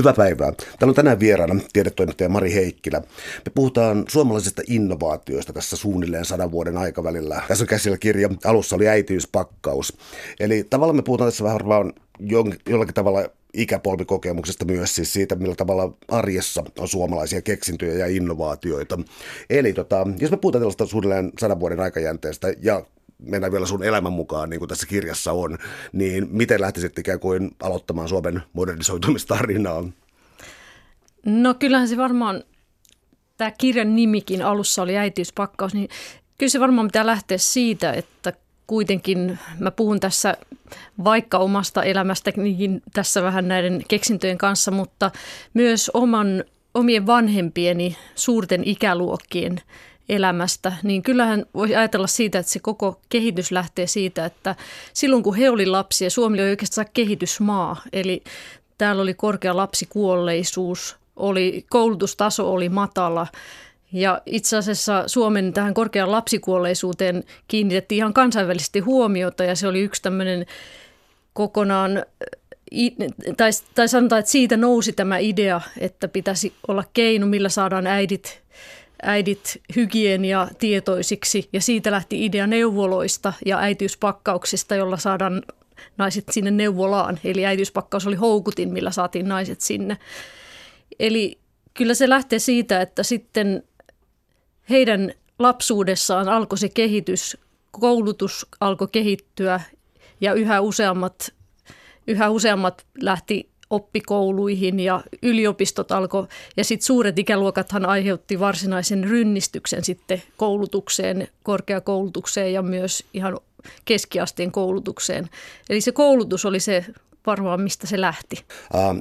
Hyvää päivää. Täällä on tänään vieraana tiedetoimittaja Mari Heikkilä. Me puhutaan suomalaisista innovaatioista tässä suunnilleen sadan vuoden aikavälillä. Tässä on käsillä kirja, alussa oli äitiyspakkaus. Eli tavallaan me puhutaan tässä vähän varmaan jollakin tavalla ikäpolvikokemuksesta myös siis siitä, millä tavalla arjessa on suomalaisia keksintöjä ja innovaatioita. Eli tota, jos me puhutaan tällaista suunnilleen sadan vuoden aikajänteestä ja mennään vielä sun elämän mukaan, niin kuin tässä kirjassa on, niin miten lähtisit ikään kuin aloittamaan Suomen modernisoitumistarinaa? No kyllähän se varmaan, tämä kirjan nimikin alussa oli äitiyspakkaus, niin kyllä se varmaan pitää lähteä siitä, että kuitenkin mä puhun tässä vaikka omasta elämästä niin tässä vähän näiden keksintöjen kanssa, mutta myös oman, omien vanhempieni suurten ikäluokkien elämästä, niin kyllähän voi ajatella siitä, että se koko kehitys lähtee siitä, että silloin kun he oli lapsia, Suomi oli oikeastaan kehitysmaa, eli täällä oli korkea lapsikuolleisuus, oli, koulutustaso oli matala, ja itse asiassa Suomen tähän korkeaan lapsikuolleisuuteen kiinnitettiin ihan kansainvälisesti huomiota ja se oli yksi tämmöinen kokonaan, tai, tai sanotaan, että siitä nousi tämä idea, että pitäisi olla keino, millä saadaan äidit äidit hygienia tietoisiksi ja siitä lähti idea neuvoloista ja äitiyspakkauksista, jolla saadaan naiset sinne neuvolaan. Eli äitiyspakkaus oli houkutin, millä saatiin naiset sinne. Eli kyllä se lähtee siitä, että sitten heidän lapsuudessaan alkoi se kehitys, koulutus alkoi kehittyä ja yhä useammat, yhä useammat lähti oppikouluihin ja yliopistot alkoi, ja sitten suuret ikäluokathan aiheutti varsinaisen rynnistyksen sitten koulutukseen, korkeakoulutukseen ja myös ihan keskiasteen koulutukseen. Eli se koulutus oli se varmaan, mistä se lähti.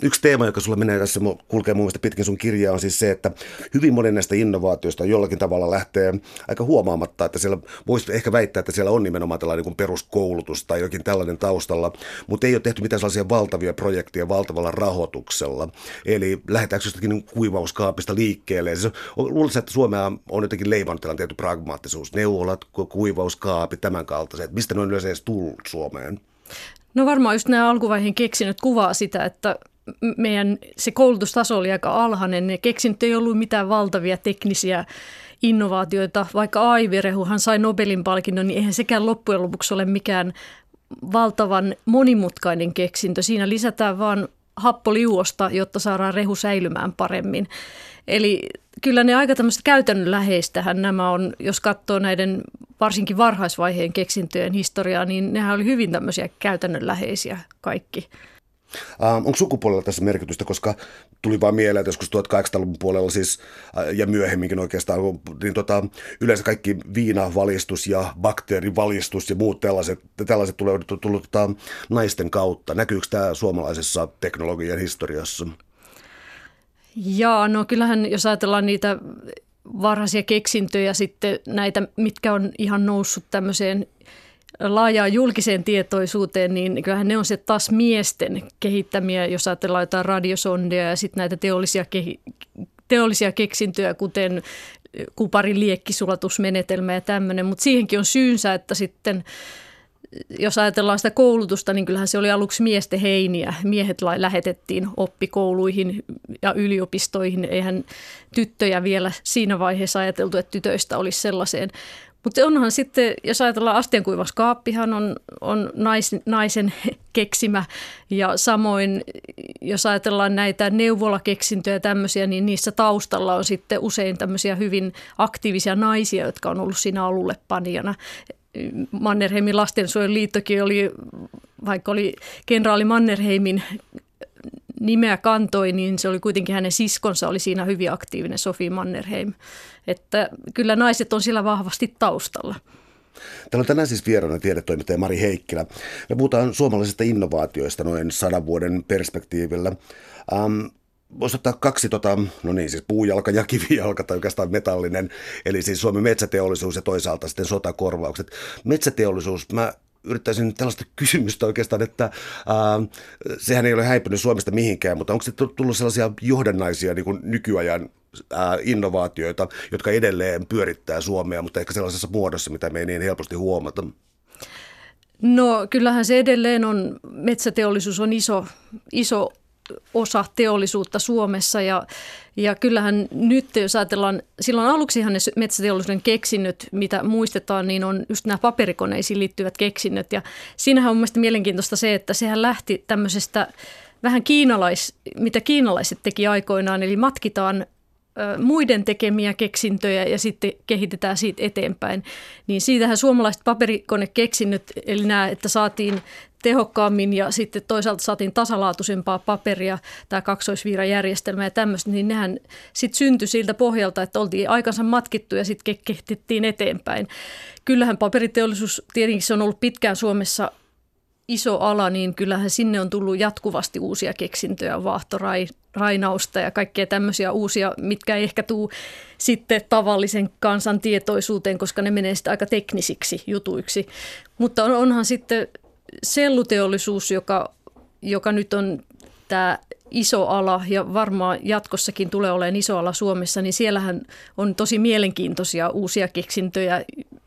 Yksi teema, joka sulla menee tässä, kulkee mun mielestä pitkin sun kirjaa, on siis se, että hyvin moni näistä innovaatioista jollakin tavalla lähtee aika huomaamatta, että siellä voisi ehkä väittää, että siellä on nimenomaan tällainen niin koulutus tai jokin tällainen taustalla, mutta ei ole tehty mitään sellaisia valtavia projekteja valtavalla rahoituksella. Eli lähdetäänkö jostakin niin kuivauskaapista liikkeelle. Siis luulisin, että Suomea on jotenkin leimannut tällainen tietty pragmaattisuus. Neuvolat, kuivauskaapit, tämän kaltaiset. Mistä ne on yleensä edes tullut Suomeen? No varmaan just nämä alkuvaiheen keksinnöt kuvaa sitä, että meidän se koulutustaso oli aika alhainen. Ne keksinnöt ei ollut mitään valtavia teknisiä innovaatioita. Vaikka Aivirehuhan sai Nobelin palkinnon, niin eihän sekään loppujen lopuksi ole mikään valtavan monimutkainen keksintö. Siinä lisätään vaan happoliuosta, jotta saadaan rehu säilymään paremmin. Eli kyllä ne aika tämmöistä käytännönläheistähän nämä on, jos katsoo näiden varsinkin varhaisvaiheen keksintöjen historiaa, niin nehän oli hyvin tämmöisiä käytännönläheisiä kaikki. Uh, onko sukupuolella tässä merkitystä, koska tuli vaan mieleen, että joskus 1800-luvun puolella siis, uh, ja myöhemminkin oikeastaan, niin tota, yleensä kaikki viinavalistus ja bakteerivalistus ja muut tällaiset, tällaiset tulee tullut tota, naisten kautta. Näkyykö tämä suomalaisessa teknologian historiassa? Jaa, no kyllähän jos ajatellaan niitä varhaisia keksintöjä sitten näitä, mitkä on ihan noussut tämmöiseen laajaan julkiseen tietoisuuteen, niin kyllähän ne on se taas miesten kehittämiä, jos ajatellaan jotain radiosondia ja sitten näitä teollisia, kehi- teollisia keksintöjä, kuten kuparin liekkisulatusmenetelmä ja tämmöinen, mutta siihenkin on syynsä, että sitten jos ajatellaan sitä koulutusta, niin kyllähän se oli aluksi miesten heiniä. Miehet lähetettiin oppikouluihin ja yliopistoihin. Eihän tyttöjä vielä siinä vaiheessa ajateltu, että tytöistä olisi sellaiseen. Mutta onhan sitten, jos ajatellaan astiankuivaskaappihan on, on nais, naisen keksimä ja samoin jos ajatellaan näitä neuvolakeksintöjä ja tämmöisiä, niin niissä taustalla on sitten usein tämmöisiä hyvin aktiivisia naisia, jotka on ollut siinä alulle panijana. Mannerheimin lastensuojeluliittokin oli, vaikka oli kenraali Mannerheimin nimeä kantoi, niin se oli kuitenkin hänen siskonsa oli siinä hyvin aktiivinen, Sofi Mannerheim. Että kyllä naiset on siellä vahvasti taustalla. Täällä on tänään siis vieraana tiedetoimittaja Mari Heikkilä. Me puhutaan suomalaisista innovaatioista noin sadan vuoden perspektiivillä. Ähm, voisi ottaa kaksi, tota, no niin, siis puujalka ja kivijalka tai oikeastaan metallinen, eli siis Suomen metsäteollisuus ja toisaalta sitten sotakorvaukset. Metsäteollisuus, mä yrittäisin tällaista kysymystä oikeastaan, että ää, sehän ei ole häipynyt Suomesta mihinkään, mutta onko se tullut sellaisia johdannaisia niin kuin nykyajan ää, innovaatioita, jotka edelleen pyörittää Suomea, mutta ehkä sellaisessa muodossa, mitä me ei niin helposti huomata? No kyllähän se edelleen on, metsäteollisuus on iso, iso osa teollisuutta Suomessa. Ja, ja kyllähän nyt, jos ajatellaan, silloin aluksihan ne metsäteollisuuden keksinnöt, mitä muistetaan, niin on just nämä paperikoneisiin liittyvät keksinnöt. Ja siinähän on mielestäni mielenkiintoista se, että sehän lähti tämmöisestä vähän kiinalais, mitä kiinalaiset teki aikoinaan, eli matkitaan muiden tekemiä keksintöjä ja sitten kehitetään siitä eteenpäin. Niin siitähän suomalaiset paperikonekeksinnyt, eli nämä, että saatiin tehokkaammin ja sitten toisaalta saatiin tasalaatuisempaa paperia, tämä kaksoisviirajärjestelmä ja tämmöistä, niin nehän sitten syntyi siltä pohjalta, että oltiin aikansa matkittu ja sitten kehitettiin eteenpäin. Kyllähän paperiteollisuus tietenkin se on ollut pitkään Suomessa iso ala, niin kyllähän sinne on tullut jatkuvasti uusia keksintöjä, vaahtorainausta ja kaikkea tämmöisiä uusia, mitkä ei ehkä tuu sitten tavallisen kansan tietoisuuteen, koska ne menee sitten aika teknisiksi jutuiksi. Mutta on, onhan sitten selluteollisuus, joka, joka nyt on tämä iso ala ja varmaan jatkossakin tulee olemaan iso ala Suomessa, niin siellähän on tosi mielenkiintoisia uusia keksintöjä,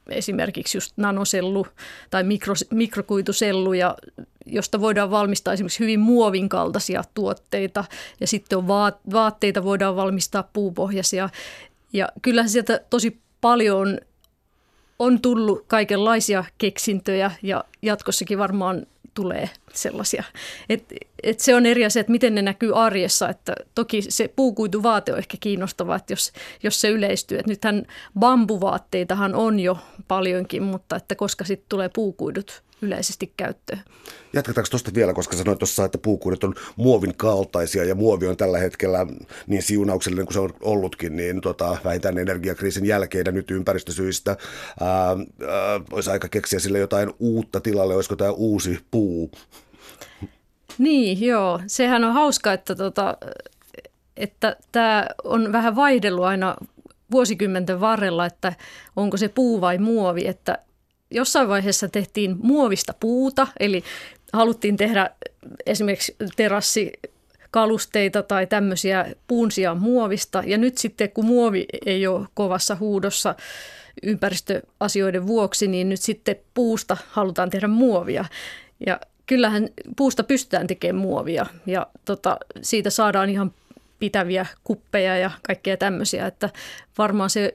esimerkiksi just nanosellu tai mikro, mikrokuitusellu, ja, josta voidaan valmistaa esimerkiksi hyvin muovin kaltaisia tuotteita. Ja sitten on vaat, vaatteita voidaan valmistaa puupohjaisia. Ja kyllähän sieltä tosi paljon on tullut kaikenlaisia keksintöjä ja jatkossakin varmaan tulee sellaisia. Et, et se on eri asia, että miten ne näkyy arjessa. Että toki se puukuituvaate on ehkä kiinnostava, että jos, jos se yleistyy. Et nythän bambuvaatteitahan on jo paljonkin, mutta että koska sitten tulee puukuidut yleisesti käyttöön. Jatketaanko tuosta vielä, koska sanoit tuossa, että puukuudet on muovin kaltaisia ja muovi on tällä hetkellä niin siunauksellinen kuin se on ollutkin, niin tota, vähintään energiakriisin jälkeen ja nyt ympäristösyistä ää, ää, olisi aika keksiä sille jotain uutta tilalle, olisiko tämä uusi puu? Niin, joo. Sehän on hauska, että, tota, että tämä on vähän vaihdellut aina vuosikymmenten varrella, että onko se puu vai muovi, että jossain vaiheessa tehtiin muovista puuta, eli haluttiin tehdä esimerkiksi terassi kalusteita tai tämmöisiä puunsia muovista. Ja nyt sitten, kun muovi ei ole kovassa huudossa ympäristöasioiden vuoksi, niin nyt sitten puusta halutaan tehdä muovia. Ja kyllähän puusta pystytään tekemään muovia ja tota, siitä saadaan ihan pitäviä kuppeja ja kaikkea tämmöisiä, että varmaan se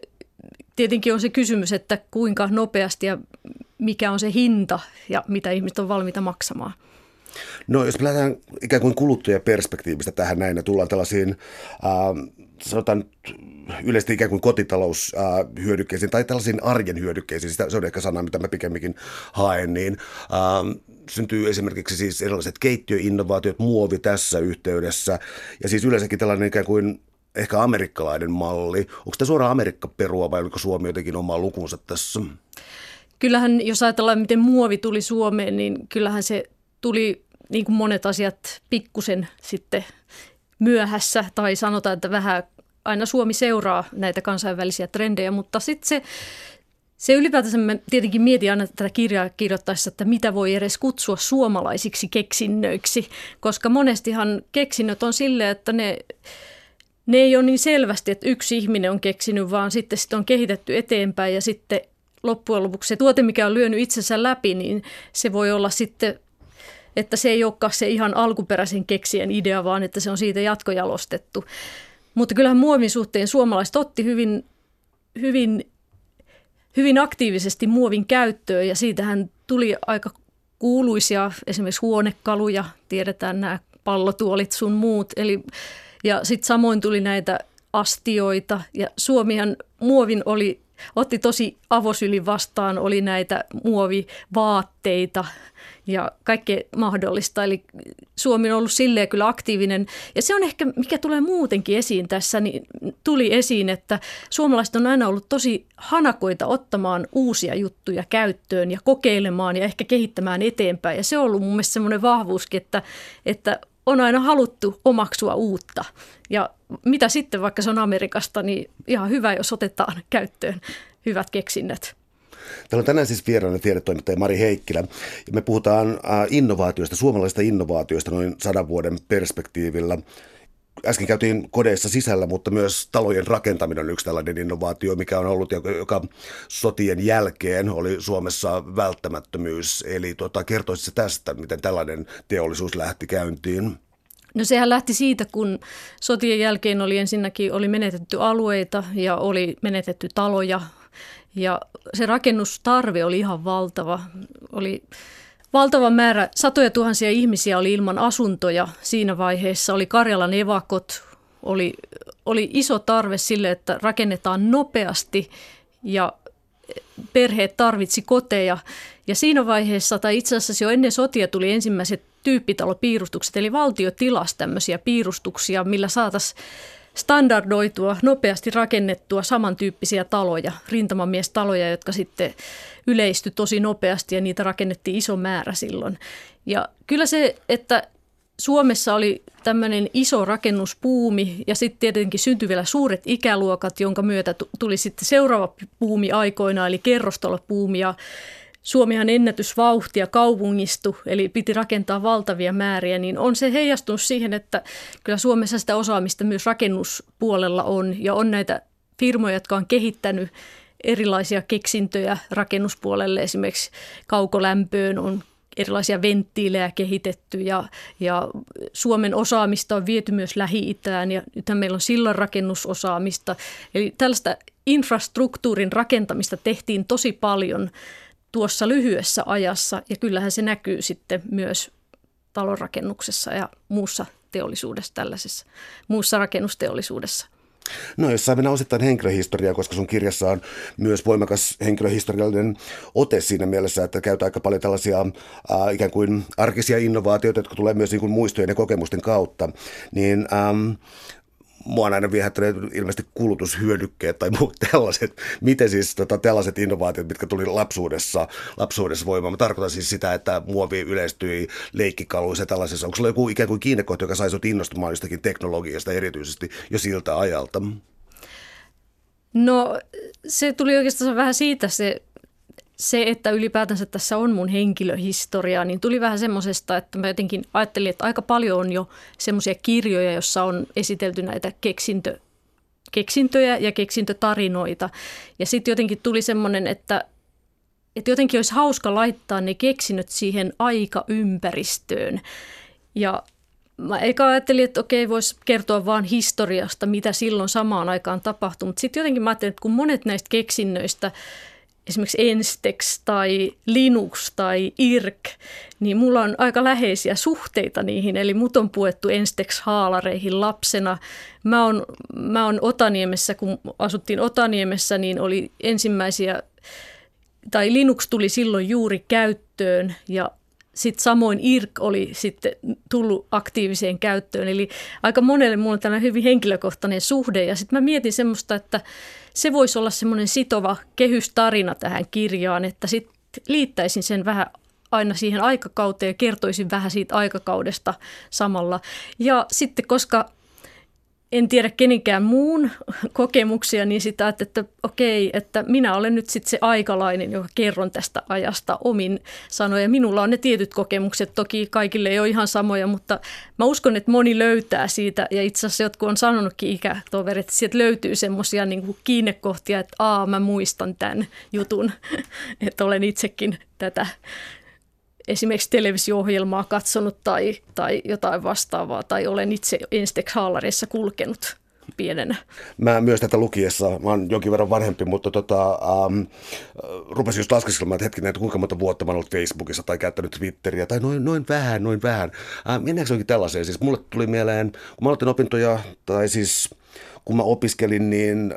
tietenkin on se kysymys, että kuinka nopeasti ja mikä on se hinta ja mitä ihmiset on valmiita maksamaan. No jos me lähdetään ikään kuin kuluttajaperspektiivistä tähän näin ja tullaan tällaisiin, äh, sanotaan yleisesti ikään kuin kotitaloushyödykkeisiin tai tällaisiin arjen hyödykkeisiin, se on ehkä sana, mitä mä pikemminkin haen, niin äh, syntyy esimerkiksi siis erilaiset keittiöinnovaatiot, muovi tässä yhteydessä ja siis yleensäkin tällainen ikään kuin ehkä amerikkalainen malli. Onko tämä suoraan Amerikka-perua vai oliko Suomi jotenkin oma lukunsa tässä? Kyllähän, jos ajatellaan, miten muovi tuli Suomeen, niin kyllähän se tuli niin kuin monet asiat pikkusen sitten myöhässä. Tai sanotaan, että vähän aina Suomi seuraa näitä kansainvälisiä trendejä, mutta sitten se, se ylipäätänsä mä tietenkin mietin aina tätä kirjaa kirjoittaessa, että mitä voi edes kutsua suomalaisiksi keksinnöiksi, koska monestihan keksinnöt on silleen, että ne ne ei ole niin selvästi, että yksi ihminen on keksinyt, vaan sitten sitä on kehitetty eteenpäin ja sitten loppujen lopuksi se tuote, mikä on lyönyt itsensä läpi, niin se voi olla sitten, että se ei olekaan se ihan alkuperäisen keksien idea, vaan että se on siitä jatkojalostettu. Mutta kyllähän muovin suhteen suomalaiset otti hyvin, hyvin, hyvin aktiivisesti muovin käyttöön ja siitähän tuli aika kuuluisia esimerkiksi huonekaluja, tiedetään nämä pallotuolit sun muut, eli ja sitten samoin tuli näitä astioita ja Suomihan muovin oli, otti tosi avosylin vastaan, oli näitä muovivaatteita ja kaikkea mahdollista. Eli Suomi on ollut silleen kyllä aktiivinen. Ja se on ehkä, mikä tulee muutenkin esiin tässä, niin tuli esiin, että suomalaiset on aina ollut tosi hanakoita ottamaan uusia juttuja käyttöön ja kokeilemaan ja ehkä kehittämään eteenpäin. Ja se on ollut mun mielestä semmoinen vahvuuskin, että, että on aina haluttu omaksua uutta. Ja mitä sitten, vaikka se on Amerikasta, niin ihan hyvä, jos otetaan käyttöön hyvät keksinnät. Täällä on tänään siis vieraana tiedetoimittaja Mari Heikkilä. Ja me puhutaan innovaatioista, suomalaisista innovaatioista noin sadan vuoden perspektiivillä äsken käytiin kodeissa sisällä, mutta myös talojen rakentaminen on yksi tällainen innovaatio, mikä on ollut, joka sotien jälkeen oli Suomessa välttämättömyys. Eli tota, kertoisi se tästä, miten tällainen teollisuus lähti käyntiin? No sehän lähti siitä, kun sotien jälkeen oli ensinnäkin oli menetetty alueita ja oli menetetty taloja ja se rakennustarve oli ihan valtava. Oli valtava määrä, satoja tuhansia ihmisiä oli ilman asuntoja siinä vaiheessa. Oli Karjalan evakot, oli, oli iso tarve sille, että rakennetaan nopeasti ja perheet tarvitsi koteja. Ja siinä vaiheessa, tai itse asiassa jo ennen sotia tuli ensimmäiset tyyppitalopiirustukset, eli valtio tilasi tämmöisiä piirustuksia, millä saataisiin standardoitua, nopeasti rakennettua samantyyppisiä taloja, rintamamiestaloja, jotka sitten yleistyi tosi nopeasti ja niitä rakennettiin iso määrä silloin. Ja kyllä se, että Suomessa oli tämmöinen iso rakennuspuumi ja sitten tietenkin syntyi vielä suuret ikäluokat, jonka myötä tuli sitten seuraava puumi aikoina, eli kerrostalopuumi ja Suomihan ennätysvauhtia kaupungistu, eli piti rakentaa valtavia määriä, niin on se heijastunut siihen, että kyllä Suomessa sitä osaamista myös rakennuspuolella on ja on näitä firmoja, jotka on kehittänyt erilaisia keksintöjä rakennuspuolelle. Esimerkiksi kaukolämpöön on erilaisia venttiilejä kehitetty ja, ja Suomen osaamista on viety myös Lähi-Itään ja nythän meillä on sillanrakennusosaamista. Eli tällaista infrastruktuurin rakentamista tehtiin tosi paljon tuossa lyhyessä ajassa ja kyllähän se näkyy sitten myös talonrakennuksessa ja muussa teollisuudessa tällaisessa, muussa rakennusteollisuudessa. No jos mennä osittain henkilöhistoriaa, koska sun kirjassa on myös voimakas henkilöhistoriallinen ote siinä mielessä, että käytetään aika paljon tällaisia äh, ikään kuin arkisia innovaatioita, jotka tulee myös niin kuin muistojen ja kokemusten kautta, niin ähm, mua on aina viehättänyt ilmeisesti kulutushyödykkeet tai muut tällaiset. Miten siis tota, tällaiset innovaatiot, mitkä tuli lapsuudessa, lapsuudessa voimaan. Mä tarkoitan siis sitä, että muovi yleistyi leikkikaluissa ja tällaisessa. Onko sulla joku ikään kuin kiinnekohta, joka sai sut innostumaan jostakin teknologiasta erityisesti jo siltä ajalta? No se tuli oikeastaan vähän siitä se se, että ylipäätänsä tässä on mun henkilöhistoria, niin tuli vähän semmoisesta, että mä jotenkin ajattelin, että aika paljon on jo semmoisia kirjoja, joissa on esitelty näitä keksintö, keksintöjä ja keksintötarinoita. Ja sitten jotenkin tuli semmoinen, että, että jotenkin olisi hauska laittaa ne keksinnöt siihen aikaympäristöön. Ja mä eikä ajattelin, että okei, voisi kertoa vaan historiasta, mitä silloin samaan aikaan tapahtui. Mutta sitten jotenkin mä ajattelin, että kun monet näistä keksinnöistä – esimerkiksi Enstex tai Linux tai IRC, niin mulla on aika läheisiä suhteita niihin. Eli mut on puettu Enstex-haalareihin lapsena. Mä oon, mä oon Otaniemessä, kun asuttiin Otaniemessä, niin oli ensimmäisiä, tai Linux tuli silloin juuri käyttöön ja sitten samoin IRK oli sitten tullut aktiiviseen käyttöön. Eli aika monelle mulla on tällainen hyvin henkilökohtainen suhde. Ja sitten mä mietin semmoista, että se voisi olla semmoinen sitova kehystarina tähän kirjaan, että sitten liittäisin sen vähän aina siihen aikakauteen ja kertoisin vähän siitä aikakaudesta samalla. Ja sitten koska en tiedä kenenkään muun kokemuksia, niin sitä ajattelin, että okei, että minä olen nyt sitten se aikalainen, joka kerron tästä ajasta omin sanoja. Minulla on ne tietyt kokemukset, toki kaikille ei ole ihan samoja, mutta mä uskon, että moni löytää siitä. Ja itse asiassa jotkut on sanonutkin ikätoverit, että sieltä löytyy semmoisia niin kiinnekohtia, että aa, mä muistan tämän jutun, että olen itsekin tätä esimerkiksi televisio-ohjelmaa katsonut tai, tai jotain vastaavaa, tai olen itse Enstex-haalareissa kulkenut pienenä. Mä myös tätä lukiessa, mä oon jonkin verran vanhempi, mutta tota, ähm, rupesin just laskeskelemaan, että hetkinen, että kuinka monta vuotta mä oon ollut Facebookissa tai käyttänyt Twitteriä, tai noin, noin vähän, noin vähän. Äh, mennäänkö onkin tällaiseen? Siis mulle tuli mieleen, kun mä aloitin opintoja, tai siis kun mä opiskelin, niin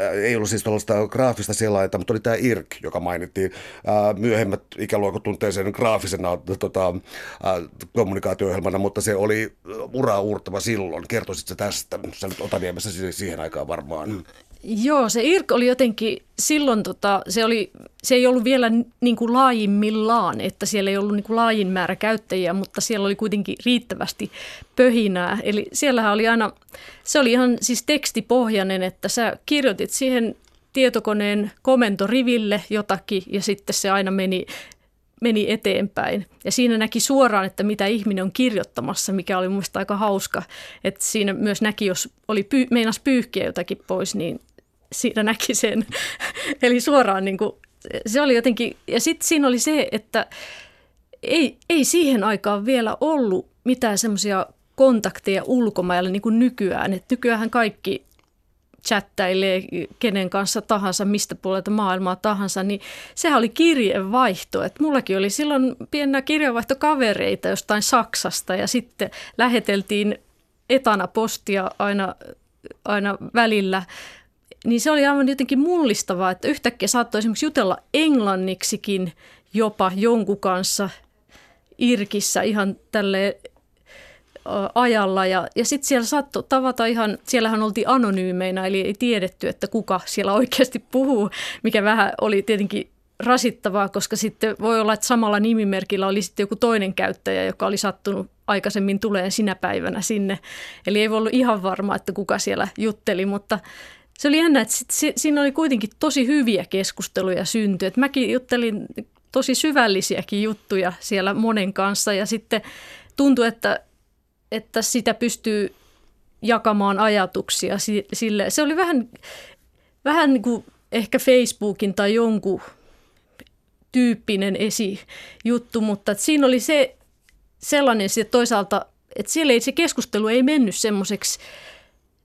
äh, ei ollut siis tällaista graafista selainta, mutta oli tämä IRK, joka mainittiin. Äh, myöhemmät ikäluokat tuntee sen graafisena tota, äh, kommunikaatio-ohjelmana, mutta se oli uraa uurtava silloin. Kertoisitko tästä? Sä nyt Otaniemessä siihen aikaan varmaan. Joo, se IRK oli jotenkin silloin, tota, se, oli, se ei ollut vielä niin kuin laajimmillaan, että siellä ei ollut niin kuin laajin määrä käyttäjiä, mutta siellä oli kuitenkin riittävästi pöhinää. Eli siellähän oli aina, se oli ihan siis tekstipohjainen, että sä kirjoitit siihen tietokoneen komentoriville jotakin ja sitten se aina meni meni eteenpäin. Ja siinä näki suoraan, että mitä ihminen on kirjoittamassa, mikä oli mun aika hauska. Että siinä myös näki, jos oli py, meinas pyyhkiä jotakin pois, niin siinä näki sen. Eli suoraan niin kuin, se oli jotenkin, ja sitten siinä oli se, että ei, ei siihen aikaan vielä ollut mitään semmoisia kontakteja ulkomailla niin kuin nykyään. Et nykyään kaikki chattailee kenen kanssa tahansa, mistä puolelta maailmaa tahansa, niin sehän oli kirjeenvaihto. Et mullakin oli silloin pienä kirjeenvaihtokavereita jostain Saksasta ja sitten läheteltiin etana postia aina, aina välillä. Niin se oli aivan jotenkin mullistavaa, että yhtäkkiä saattoi esimerkiksi jutella englanniksikin jopa jonkun kanssa Irkissä ihan tälle ajalla ja, ja sitten siellä saattoi tavata ihan, siellähän oltiin anonyymeinä, eli ei tiedetty, että kuka siellä oikeasti puhuu, mikä vähän oli tietenkin rasittavaa, koska sitten voi olla, että samalla nimimerkillä oli sitten joku toinen käyttäjä, joka oli sattunut aikaisemmin tulee sinä päivänä sinne. Eli ei ollut ihan varma, että kuka siellä jutteli, mutta se oli jännä, että sit, siinä oli kuitenkin tosi hyviä keskusteluja synty. Et mäkin juttelin tosi syvällisiäkin juttuja siellä monen kanssa ja sitten tuntui, että että sitä pystyy jakamaan ajatuksia sille. Se oli vähän, vähän niin kuin ehkä Facebookin tai jonkun tyyppinen esijuttu, mutta siinä oli se sellainen että toisaalta, että siellä ei, se keskustelu ei mennyt semmoiseksi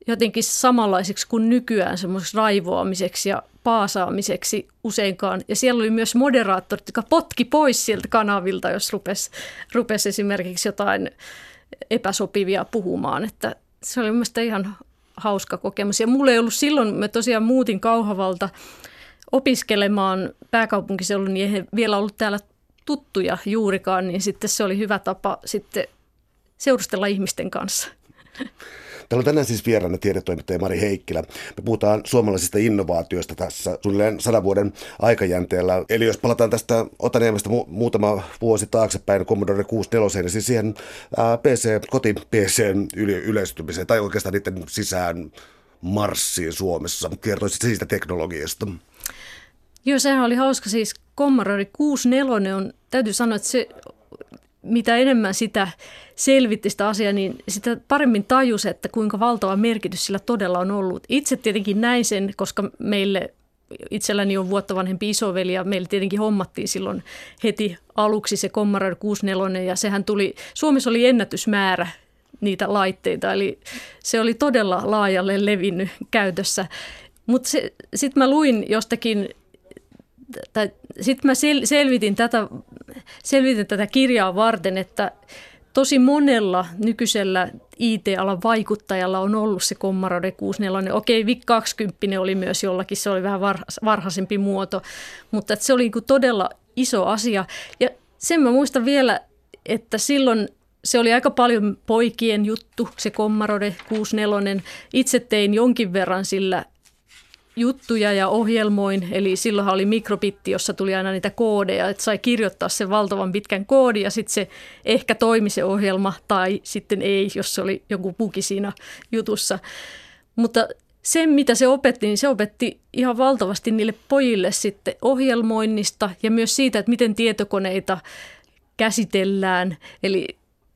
jotenkin samanlaiseksi kuin nykyään semmoiseksi raivoamiseksi ja paasaamiseksi useinkaan. Ja siellä oli myös moderaattorit, jotka potki pois sieltä kanavilta, jos rupesi, rupesi esimerkiksi jotain epäsopivia puhumaan, että se oli mielestäni ihan hauska kokemus. Ja mulla ei ollut silloin, mä tosiaan muutin Kauhavalta opiskelemaan pääkaupunkiseudulla, niin ei vielä ollut täällä tuttuja juurikaan, niin sitten se oli hyvä tapa sitten seurustella ihmisten kanssa. Täällä on tänään siis vieraana tiedetoimittaja Mari Heikkilä. Me puhutaan suomalaisista innovaatioista tässä suunnilleen sadan vuoden aikajänteellä. Eli jos palataan tästä Otaniemestä mu- muutama vuosi taaksepäin Commodore 64, niin siis siihen PC, koti-PCn yle- yleistymiseen tai oikeastaan niiden sisään marssiin Suomessa. Kertoisit siitä teknologiasta. Joo, sehän oli hauska. Siis Commodore 64 on, täytyy sanoa, että se mitä enemmän sitä selvitti sitä asiaa, niin sitä paremmin tajus, että kuinka valtava merkitys sillä todella on ollut. Itse tietenkin näin sen, koska meille itselläni on vuotta vanhempi isoveli ja meille tietenkin hommattiin silloin heti aluksi se Commodore 64 ja sehän tuli, Suomessa oli ennätysmäärä niitä laitteita, eli se oli todella laajalle levinnyt käytössä. Mutta sitten mä luin jostakin sitten mä sel- selvitin, tätä, selvitin tätä kirjaa varten, että tosi monella nykyisellä IT-alan vaikuttajalla on ollut se Commodore 64. Okei, VIC 20 oli myös jollakin, se oli vähän varhaisempi muoto, mutta se oli niin todella iso asia. Ja sen mä muistan vielä, että silloin se oli aika paljon poikien juttu, se Commodore 64. Itse tein jonkin verran sillä juttuja ja ohjelmoin, eli silloinhan oli mikrobitti, jossa tuli aina niitä koodeja, että sai kirjoittaa sen valtavan pitkän koodin ja sitten se ehkä toimi se ohjelma tai sitten ei, jos se oli joku bugi siinä jutussa. Mutta se, mitä se opetti, niin se opetti ihan valtavasti niille pojille sitten ohjelmoinnista ja myös siitä, että miten tietokoneita käsitellään. Eli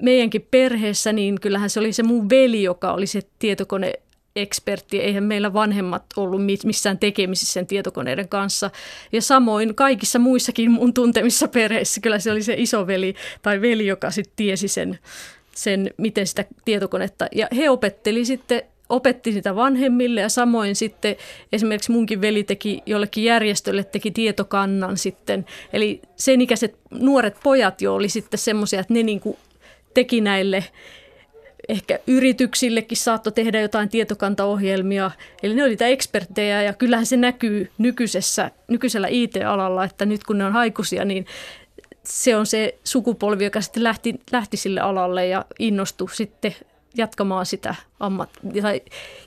meidänkin perheessä, niin kyllähän se oli se mun veli, joka oli se tietokone ekspertti, eihän meillä vanhemmat ollut missään tekemisissä sen tietokoneiden kanssa. Ja samoin kaikissa muissakin mun tuntemissa perheissä, kyllä se oli se isoveli tai veli, joka sitten tiesi sen, sen, miten sitä tietokonetta. Ja he opetteli sitten opetti sitä vanhemmille ja samoin sitten esimerkiksi munkin veli teki jollekin järjestölle teki tietokannan sitten. Eli sen ikäiset nuoret pojat jo oli sitten semmoisia, että ne niin teki näille ehkä yrityksillekin saattoi tehdä jotain tietokantaohjelmia. Eli ne oli niitä eksperttejä ja kyllähän se näkyy nykyisessä, nykyisellä IT-alalla, että nyt kun ne on haikuisia, niin se on se sukupolvi, joka sitten lähti, lähti sille alalle ja innostui sitten jatkamaan sitä ammat, tai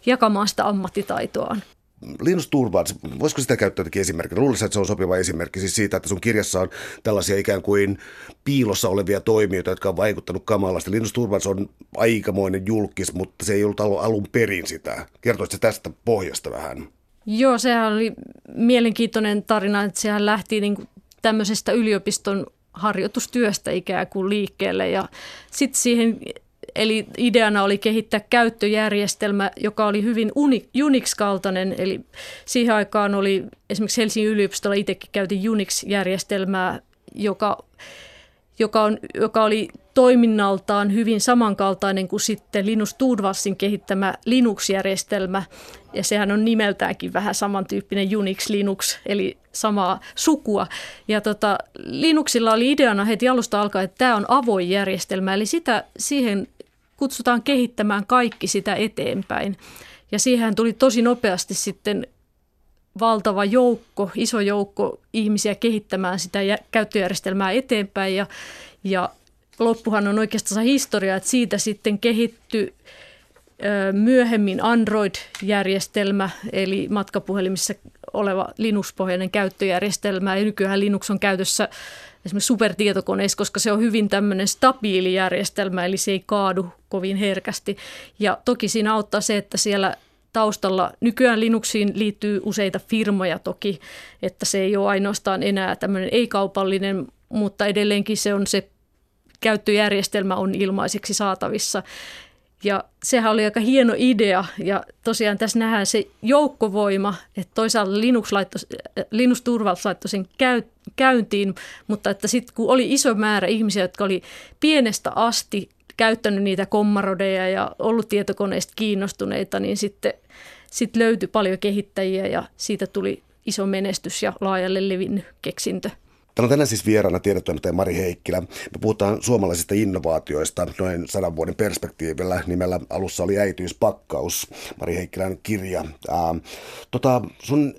jakamaan sitä ammattitaitoaan. Linus Turvalds, voisiko sitä käyttää jotenkin esimerkkinä? Luulisin, että se on sopiva esimerkki siis siitä, että sun kirjassa on tällaisia ikään kuin piilossa olevia toimijoita, jotka on vaikuttanut kamalasti. Linus Turvalds on aikamoinen julkis, mutta se ei ollut alun perin sitä. Kertoisitko tästä pohjasta vähän? Joo, sehän oli mielenkiintoinen tarina, että sehän lähti niin kuin tämmöisestä yliopiston harjoitustyöstä ikään kuin liikkeelle ja sitten siihen Eli ideana oli kehittää käyttöjärjestelmä, joka oli hyvin Unix-kaltainen. Eli siihen aikaan oli esimerkiksi Helsingin yliopistolla itsekin käytin Unix-järjestelmää, joka, joka, on, joka oli toiminnaltaan hyvin samankaltainen kuin sitten Linus Torvaldsin kehittämä Linux-järjestelmä. Ja sehän on nimeltäänkin vähän samantyyppinen Unix Linux, eli samaa sukua. Ja tota, Linuxilla oli ideana heti alusta alkaen, että tämä on avoin järjestelmä, eli sitä, siihen kutsutaan kehittämään kaikki sitä eteenpäin. Ja siihen tuli tosi nopeasti sitten valtava joukko, iso joukko ihmisiä kehittämään sitä käyttöjärjestelmää eteenpäin ja, ja loppuhan on oikeastaan historia, että siitä sitten kehittyi myöhemmin Android-järjestelmä, eli matkapuhelimissa oleva Linux-pohjainen käyttöjärjestelmä. Ja nykyään Linux on käytössä esimerkiksi supertietokoneissa, koska se on hyvin tämmöinen stabiili järjestelmä, eli se ei kaadu kovin herkästi. Ja toki siinä auttaa se, että siellä taustalla nykyään Linuxiin liittyy useita firmoja toki, että se ei ole ainoastaan enää tämmöinen ei-kaupallinen, mutta edelleenkin se on se käyttöjärjestelmä on ilmaiseksi saatavissa. Ja sehän oli aika hieno idea ja tosiaan tässä nähdään se joukkovoima, että toisaalta Linux, laitto, Linux Turvalds laittoi sen käy, käyntiin, mutta että sitten kun oli iso määrä ihmisiä, jotka oli pienestä asti käyttänyt niitä kommarodeja ja ollut tietokoneista kiinnostuneita, niin sitten sit löytyi paljon kehittäjiä ja siitä tuli iso menestys ja laajalle levinnyt keksintö. Täällä on tänään siis vieraana tiedotoimittaja Mari Heikkilä. Me puhutaan suomalaisista innovaatioista noin sadan vuoden perspektiivillä. Nimellä alussa oli äitiyspakkaus, Mari Heikkilän kirja. Ää, tota, sun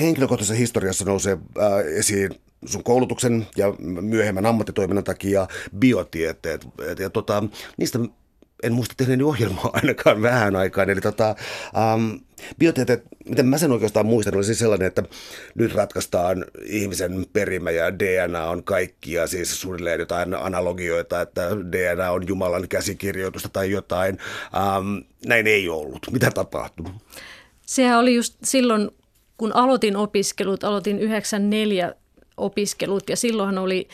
henkilökohtaisessa historiassa nousee ää, esiin sun koulutuksen ja myöhemmän ammattitoiminnan takia biotieteet. Ja tota, niistä en muista tehneeni ohjelmaa ainakaan vähän aikaan. Eli tota, um, biotieteet, miten mä sen oikeastaan muistan, oli siis sellainen, että nyt ratkaistaan ihmisen perimä ja DNA on kaikkia, siis suunnilleen jotain analogioita, että DNA on Jumalan käsikirjoitusta tai jotain. Um, näin ei ollut. Mitä tapahtui? Sehän oli just silloin, kun aloitin opiskelut, aloitin 94 opiskelut ja silloinhan oli,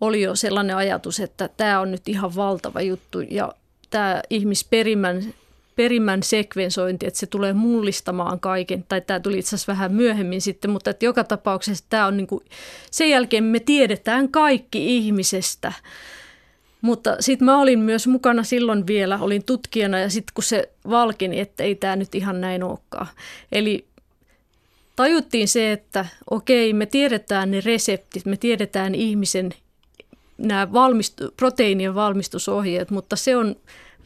oli jo sellainen ajatus, että tämä on nyt ihan valtava juttu ja tämä ihmisperimän perimän sekvensointi, että se tulee mullistamaan kaiken, tai tämä tuli itse asiassa vähän myöhemmin sitten, mutta että joka tapauksessa tämä on niin kuin, sen jälkeen me tiedetään kaikki ihmisestä. Mutta sitten mä olin myös mukana silloin vielä, olin tutkijana ja sitten kun se valkeni, että ei tämä nyt ihan näin olekaan. Eli tajuttiin se, että okei, me tiedetään ne reseptit, me tiedetään ihmisen nämä valmistu, proteiinien valmistusohjeet, mutta se on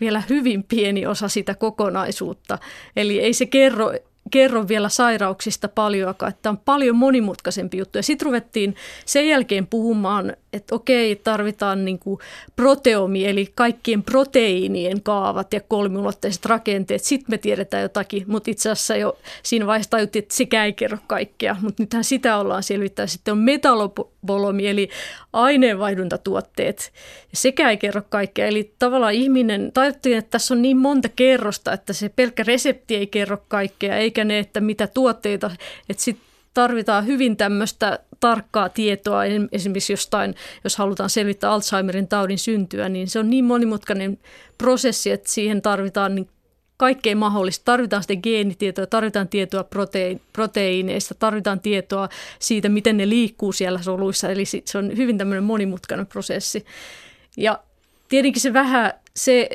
vielä hyvin pieni osa sitä kokonaisuutta. Eli ei se kerro kerro vielä sairauksista paljoakaan, että on paljon monimutkaisempi juttu. Ja sitten ruvettiin sen jälkeen puhumaan, että okei, tarvitaan niin kuin proteomi, eli kaikkien proteiinien kaavat ja kolmiulotteiset rakenteet. Sitten me tiedetään jotakin, mutta itse asiassa jo siinä vaiheessa tajuttiin, että sekä ei kerro kaikkea. Mutta nythän sitä ollaan selvittää. Sitten on metalobolomi, eli aineenvaihduntatuotteet. Sekä ei kerro kaikkea. Eli tavallaan ihminen, tajuttiin, että tässä on niin monta kerrosta, että se pelkkä resepti ei kerro kaikkea, eikä ne, että mitä tuotteita, että sitten tarvitaan hyvin tämmöistä tarkkaa tietoa, esimerkiksi jostain, jos halutaan selvittää Alzheimerin taudin syntyä, niin se on niin monimutkainen prosessi, että siihen tarvitaan niin kaikkein mahdollista. Tarvitaan sitten geenitietoa, tarvitaan tietoa proteiineista, tarvitaan tietoa siitä, miten ne liikkuu siellä soluissa. Eli se on hyvin tämmöinen monimutkainen prosessi. Ja tietenkin se vähän, se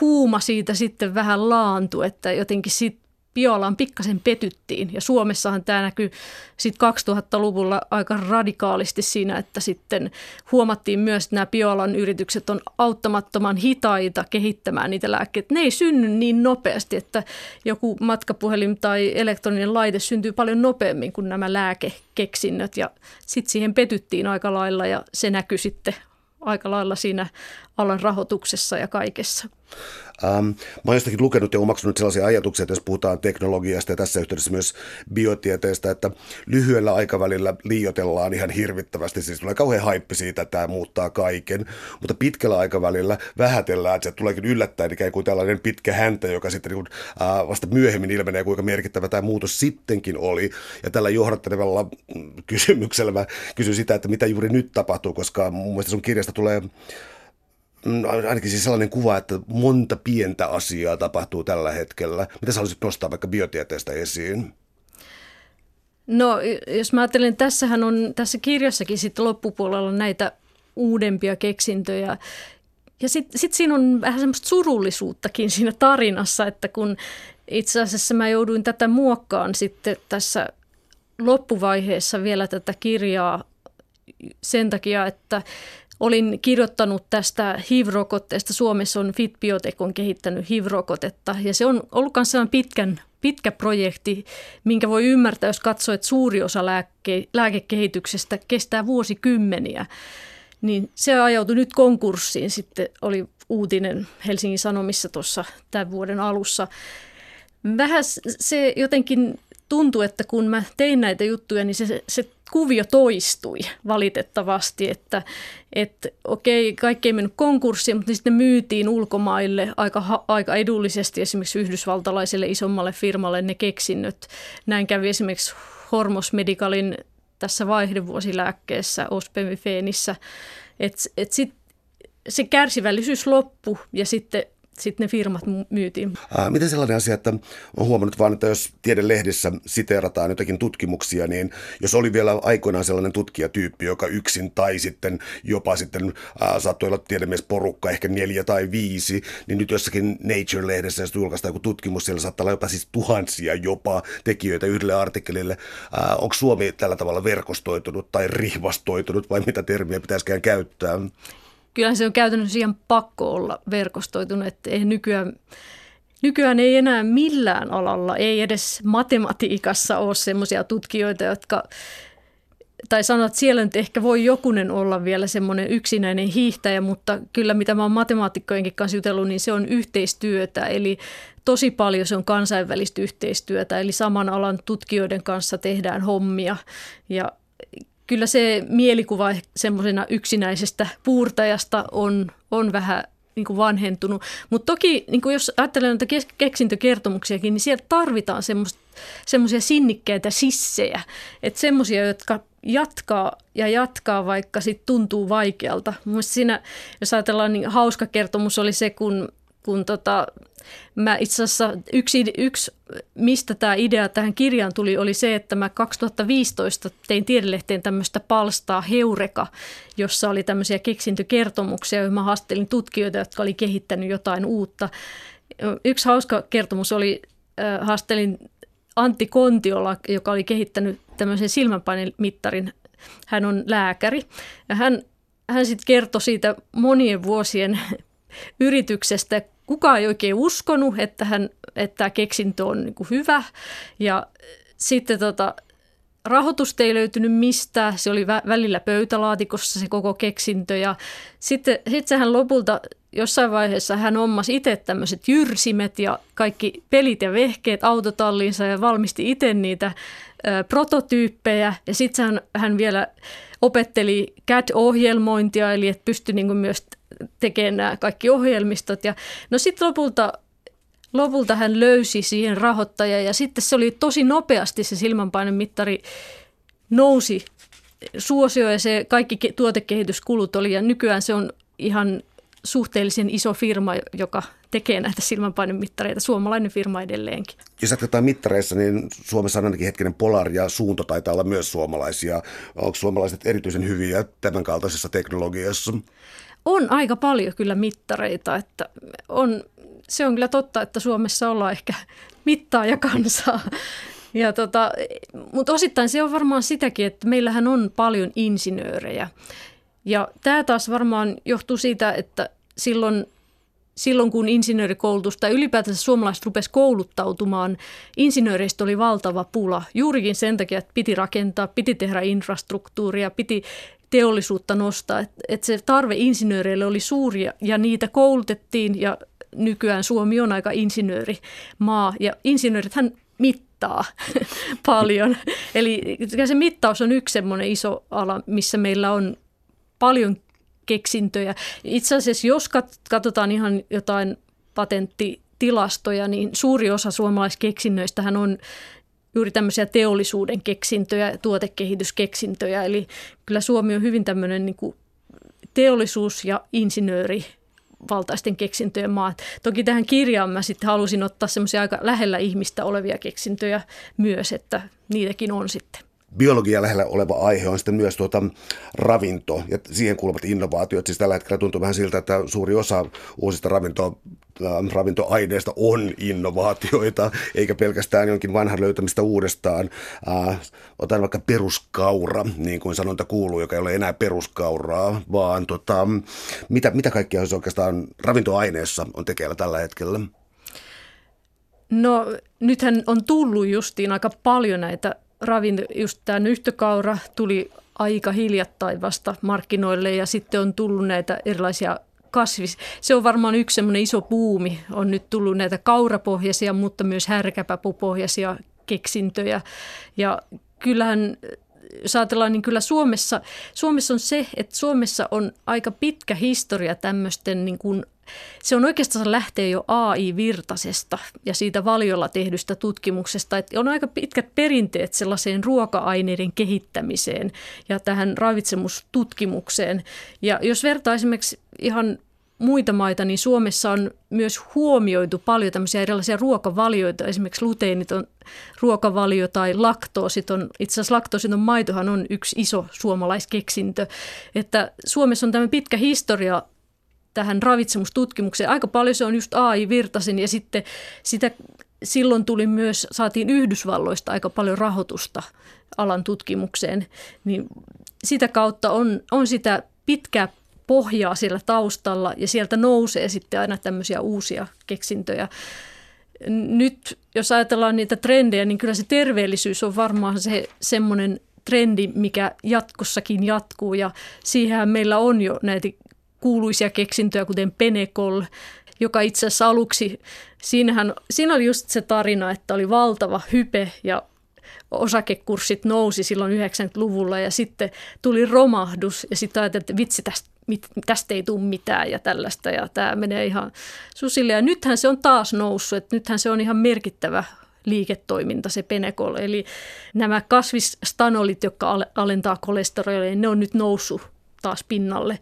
huuma siitä sitten vähän laantui, että jotenkin sit bioalaan pikkasen petyttiin. Ja Suomessahan tämä näkyy sitten 2000-luvulla aika radikaalisti siinä, että sitten huomattiin myös, että nämä bioalan yritykset on auttamattoman hitaita kehittämään niitä lääkkeitä. Ne ei synny niin nopeasti, että joku matkapuhelin tai elektroninen laite syntyy paljon nopeammin kuin nämä lääkekeksinnöt. Ja sitten siihen petyttiin aika lailla ja se näkyy sitten aika lailla siinä alan rahoituksessa ja kaikessa. Ähm, mä oon jostakin lukenut ja omaksunut sellaisia ajatuksia, että jos puhutaan teknologiasta ja tässä yhteydessä myös biotieteestä, että lyhyellä aikavälillä liiotellaan ihan hirvittävästi. Siis tulee kauhean haippi siitä, että tämä muuttaa kaiken, mutta pitkällä aikavälillä vähätellään, että se tuleekin yllättäen ikään kuin tällainen pitkä häntä, joka sitten niin kuin, äh, vasta myöhemmin ilmenee, kuinka merkittävä tämä muutos sittenkin oli. Ja tällä johdattelevalla kysymyksellä mä kysyn sitä, että mitä juuri nyt tapahtuu, koska mun mielestä sun kirjasta tulee ainakin siis sellainen kuva, että monta pientä asiaa tapahtuu tällä hetkellä. Mitä sä haluaisit nostaa vaikka biotieteestä esiin? No jos mä ajattelen, tässähän on tässä kirjassakin sitten loppupuolella näitä uudempia keksintöjä. Ja sitten sit siinä on vähän semmoista surullisuuttakin siinä tarinassa, että kun itse asiassa mä jouduin tätä muokkaan sitten tässä loppuvaiheessa vielä tätä kirjaa sen takia, että olin kirjoittanut tästä HIV-rokotteesta. Suomessa on Fit Biotech on kehittänyt HIV-rokotetta ja se on ollut myös pitkän, pitkä projekti, minkä voi ymmärtää, jos katsoo, että suuri osa lääke, lääkekehityksestä kestää vuosikymmeniä. Niin se ajautui nyt konkurssiin. Sitten oli uutinen Helsingin Sanomissa tuossa tämän vuoden alussa. Vähän se jotenkin tuntui, että kun mä tein näitä juttuja, niin se, se kuvio toistui valitettavasti, että, että okei, kaikki ei mennyt konkurssiin, mutta sitten myytiin ulkomaille aika, aika edullisesti esimerkiksi yhdysvaltalaiselle isommalle firmalle ne keksinnöt. Näin kävi esimerkiksi Hormos Medicalin tässä vaihdevuosilääkkeessä Ospemifeenissä, että et sit se kärsivällisyys loppu ja sitten sitten ne firmat myytiin. Ää, miten sellainen asia, että olen huomannut vaan, että jos tiedelehdissä siteerataan jotakin tutkimuksia, niin jos oli vielä aikoinaan sellainen tutkijatyyppi, joka yksin tai sitten jopa sitten ää, saattoi olla tiedemiesporukka, ehkä neljä tai viisi, niin nyt jossakin Nature-lehdessä, jos julkaistaan joku tutkimus, siellä saattaa olla jopa siis tuhansia jopa tekijöitä yhdelle artikkelille. Ää, onko Suomi tällä tavalla verkostoitunut tai rihvastoitunut vai mitä termiä pitäisikään käyttää? Kyllähän se on käytännössä ihan pakko olla verkostoitunut, että ei nykyään, nykyään ei enää millään alalla, ei edes matematiikassa ole sellaisia tutkijoita, jotka tai sanoa, että siellä nyt ehkä voi jokunen olla vielä semmoinen yksinäinen hiihtäjä, mutta kyllä mitä mä oon matemaatikkojenkin kanssa jutellut, niin se on yhteistyötä. Eli tosi paljon se on kansainvälistä yhteistyötä, eli saman alan tutkijoiden kanssa tehdään hommia. Ja kyllä se mielikuva semmoisena yksinäisestä puurtajasta on, on vähän niin kuin vanhentunut. Mutta toki niin kuin jos ajattelee näitä keksintökertomuksiakin, niin siellä tarvitaan semmoisia sinnikkäitä sissejä. Että semmoisia, jotka jatkaa ja jatkaa, vaikka sitten tuntuu vaikealta. Mielestäni siinä, jos ajatellaan, niin hauska kertomus oli se, kun, kun tota, Mä itse asiassa yksi, yksi, mistä tämä idea tähän kirjaan tuli, oli se, että mä 2015 tein tiedelehteen tämmöistä palstaa Heureka, jossa oli tämmöisiä keksintökertomuksia, joihin mä haastelin tutkijoita, jotka oli kehittänyt jotain uutta. Yksi hauska kertomus oli, äh, haastelin Antti Kontiola, joka oli kehittänyt tämmöisen silmänpainemittarin. Hän on lääkäri ja hän, hän sitten kertoi siitä monien vuosien yrityksestä, kukaan ei oikein uskonut, että, hän, että tämä keksintö on niin hyvä. Ja sitten tota, rahoitusta ei löytynyt mistään, se oli vä- välillä pöytälaatikossa se koko keksintö. Ja sitten sit sehän lopulta jossain vaiheessa hän ommasi itse tämmöiset jyrsimet ja kaikki pelit ja vehkeet autotalliinsa ja valmisti itse niitä ö, prototyyppejä. Ja sitten hän, hän vielä opetteli CAD-ohjelmointia, eli että pystyi niin myös tekemään nämä kaikki ohjelmistot. Ja no sitten lopulta, lopulta hän löysi siihen rahoittaja ja sitten se oli tosi nopeasti se silmänpainemittari nousi suosio ja se kaikki tuotekehityskulut oli ja nykyään se on ihan suhteellisen iso firma, joka tekee näitä silmänpainemittareita, suomalainen firma edelleenkin. Jos jatketaan mittareissa, niin Suomessa on ainakin hetkinen Polar ja Suunto taitaa olla myös suomalaisia. Onko suomalaiset erityisen hyviä tämän kaltaisessa teknologiassa? On aika paljon kyllä mittareita, että on, se on kyllä totta, että Suomessa ollaan ehkä mittaaja kansaa. Ja tota, mutta osittain se on varmaan sitäkin, että meillähän on paljon insinöörejä. Ja tämä taas varmaan johtuu siitä, että silloin, silloin kun insinöörikoulutus tai ylipäätänsä suomalaiset rupesi kouluttautumaan, insinööreistä oli valtava pula. Juurikin sen takia, että piti rakentaa, piti tehdä infrastruktuuria, piti teollisuutta nostaa. Että et se tarve insinööreille oli suuri ja niitä koulutettiin ja nykyään Suomi on aika insinöörimaa ja insinöörithän mittaa paljon. Eli se mittaus on yksi semmoinen iso ala, missä meillä on paljon keksintöjä. Itse asiassa jos katsotaan ihan jotain patenttitilastoja, niin suuri osa suomalaiskeksinnöistähän on juuri tämmöisiä teollisuuden keksintöjä, tuotekehityskeksintöjä. Eli kyllä Suomi on hyvin tämmöinen niin kuin teollisuus- ja insinööri valtaisten keksintöjen maa. Toki tähän kirjaan mä sitten halusin ottaa semmoisia aika lähellä ihmistä olevia keksintöjä myös, että niitäkin on sitten biologia lähellä oleva aihe on sitten myös tuota ravinto ja siihen kuuluvat innovaatiot. Siis tällä hetkellä tuntuu vähän siltä, että suuri osa uusista ravinto, äh, ravintoaineista on innovaatioita, eikä pelkästään jonkin vanhan löytämistä uudestaan. Äh, otan vaikka peruskaura, niin kuin sanonta kuuluu, joka ei ole enää peruskauraa, vaan tota, mitä, mitä kaikkea se oikeastaan ravintoaineessa on tekeillä tällä hetkellä? No nythän on tullut justiin aika paljon näitä ravinto, just tämä nyhtökaura tuli aika hiljattain vasta markkinoille ja sitten on tullut näitä erilaisia kasvis. Se on varmaan yksi semmoinen iso puumi. On nyt tullut näitä kaurapohjaisia, mutta myös härkäpäpupohjaisia keksintöjä. Ja kyllähän jos ajatellaan, niin kyllä Suomessa, Suomessa on se, että Suomessa on aika pitkä historia tämmöisten niin kuin se on oikeastaan lähtee jo AI-virtasesta ja siitä valiolla tehdystä tutkimuksesta, että on aika pitkät perinteet sellaiseen ruoka-aineiden kehittämiseen ja tähän ravitsemustutkimukseen. Ja jos vertaa esimerkiksi ihan muita maita, niin Suomessa on myös huomioitu paljon tämmöisiä erilaisia ruokavalioita. Esimerkiksi on ruokavalio tai on itse asiassa on maitohan on yksi iso suomalaiskeksintö. Että Suomessa on tämmöinen pitkä historia tähän ravitsemustutkimukseen. Aika paljon se on just AI Virtasen ja sitten sitä silloin tuli myös, saatiin Yhdysvalloista aika paljon rahoitusta alan tutkimukseen, niin sitä kautta on, on sitä pitkää pohjaa siellä taustalla ja sieltä nousee sitten aina tämmöisiä uusia keksintöjä. Nyt jos ajatellaan niitä trendejä, niin kyllä se terveellisyys on varmaan se semmoinen trendi, mikä jatkossakin jatkuu ja siihen meillä on jo näitä kuuluisia keksintöjä, kuten Penekol, joka itse asiassa aluksi, siinähän, siinä oli just se tarina, että oli valtava hype ja osakekurssit nousi silloin 90-luvulla ja sitten tuli romahdus ja sitten ajateltiin, että vitsi, tästä, mit, tästä ei tule mitään ja tällaista ja tämä menee ihan susille. Ja nythän se on taas noussut, että nythän se on ihan merkittävä liiketoiminta, se Penekol. Eli nämä kasvistanolit, jotka alentaa kolesterolia, ne on nyt noussut taas pinnalle.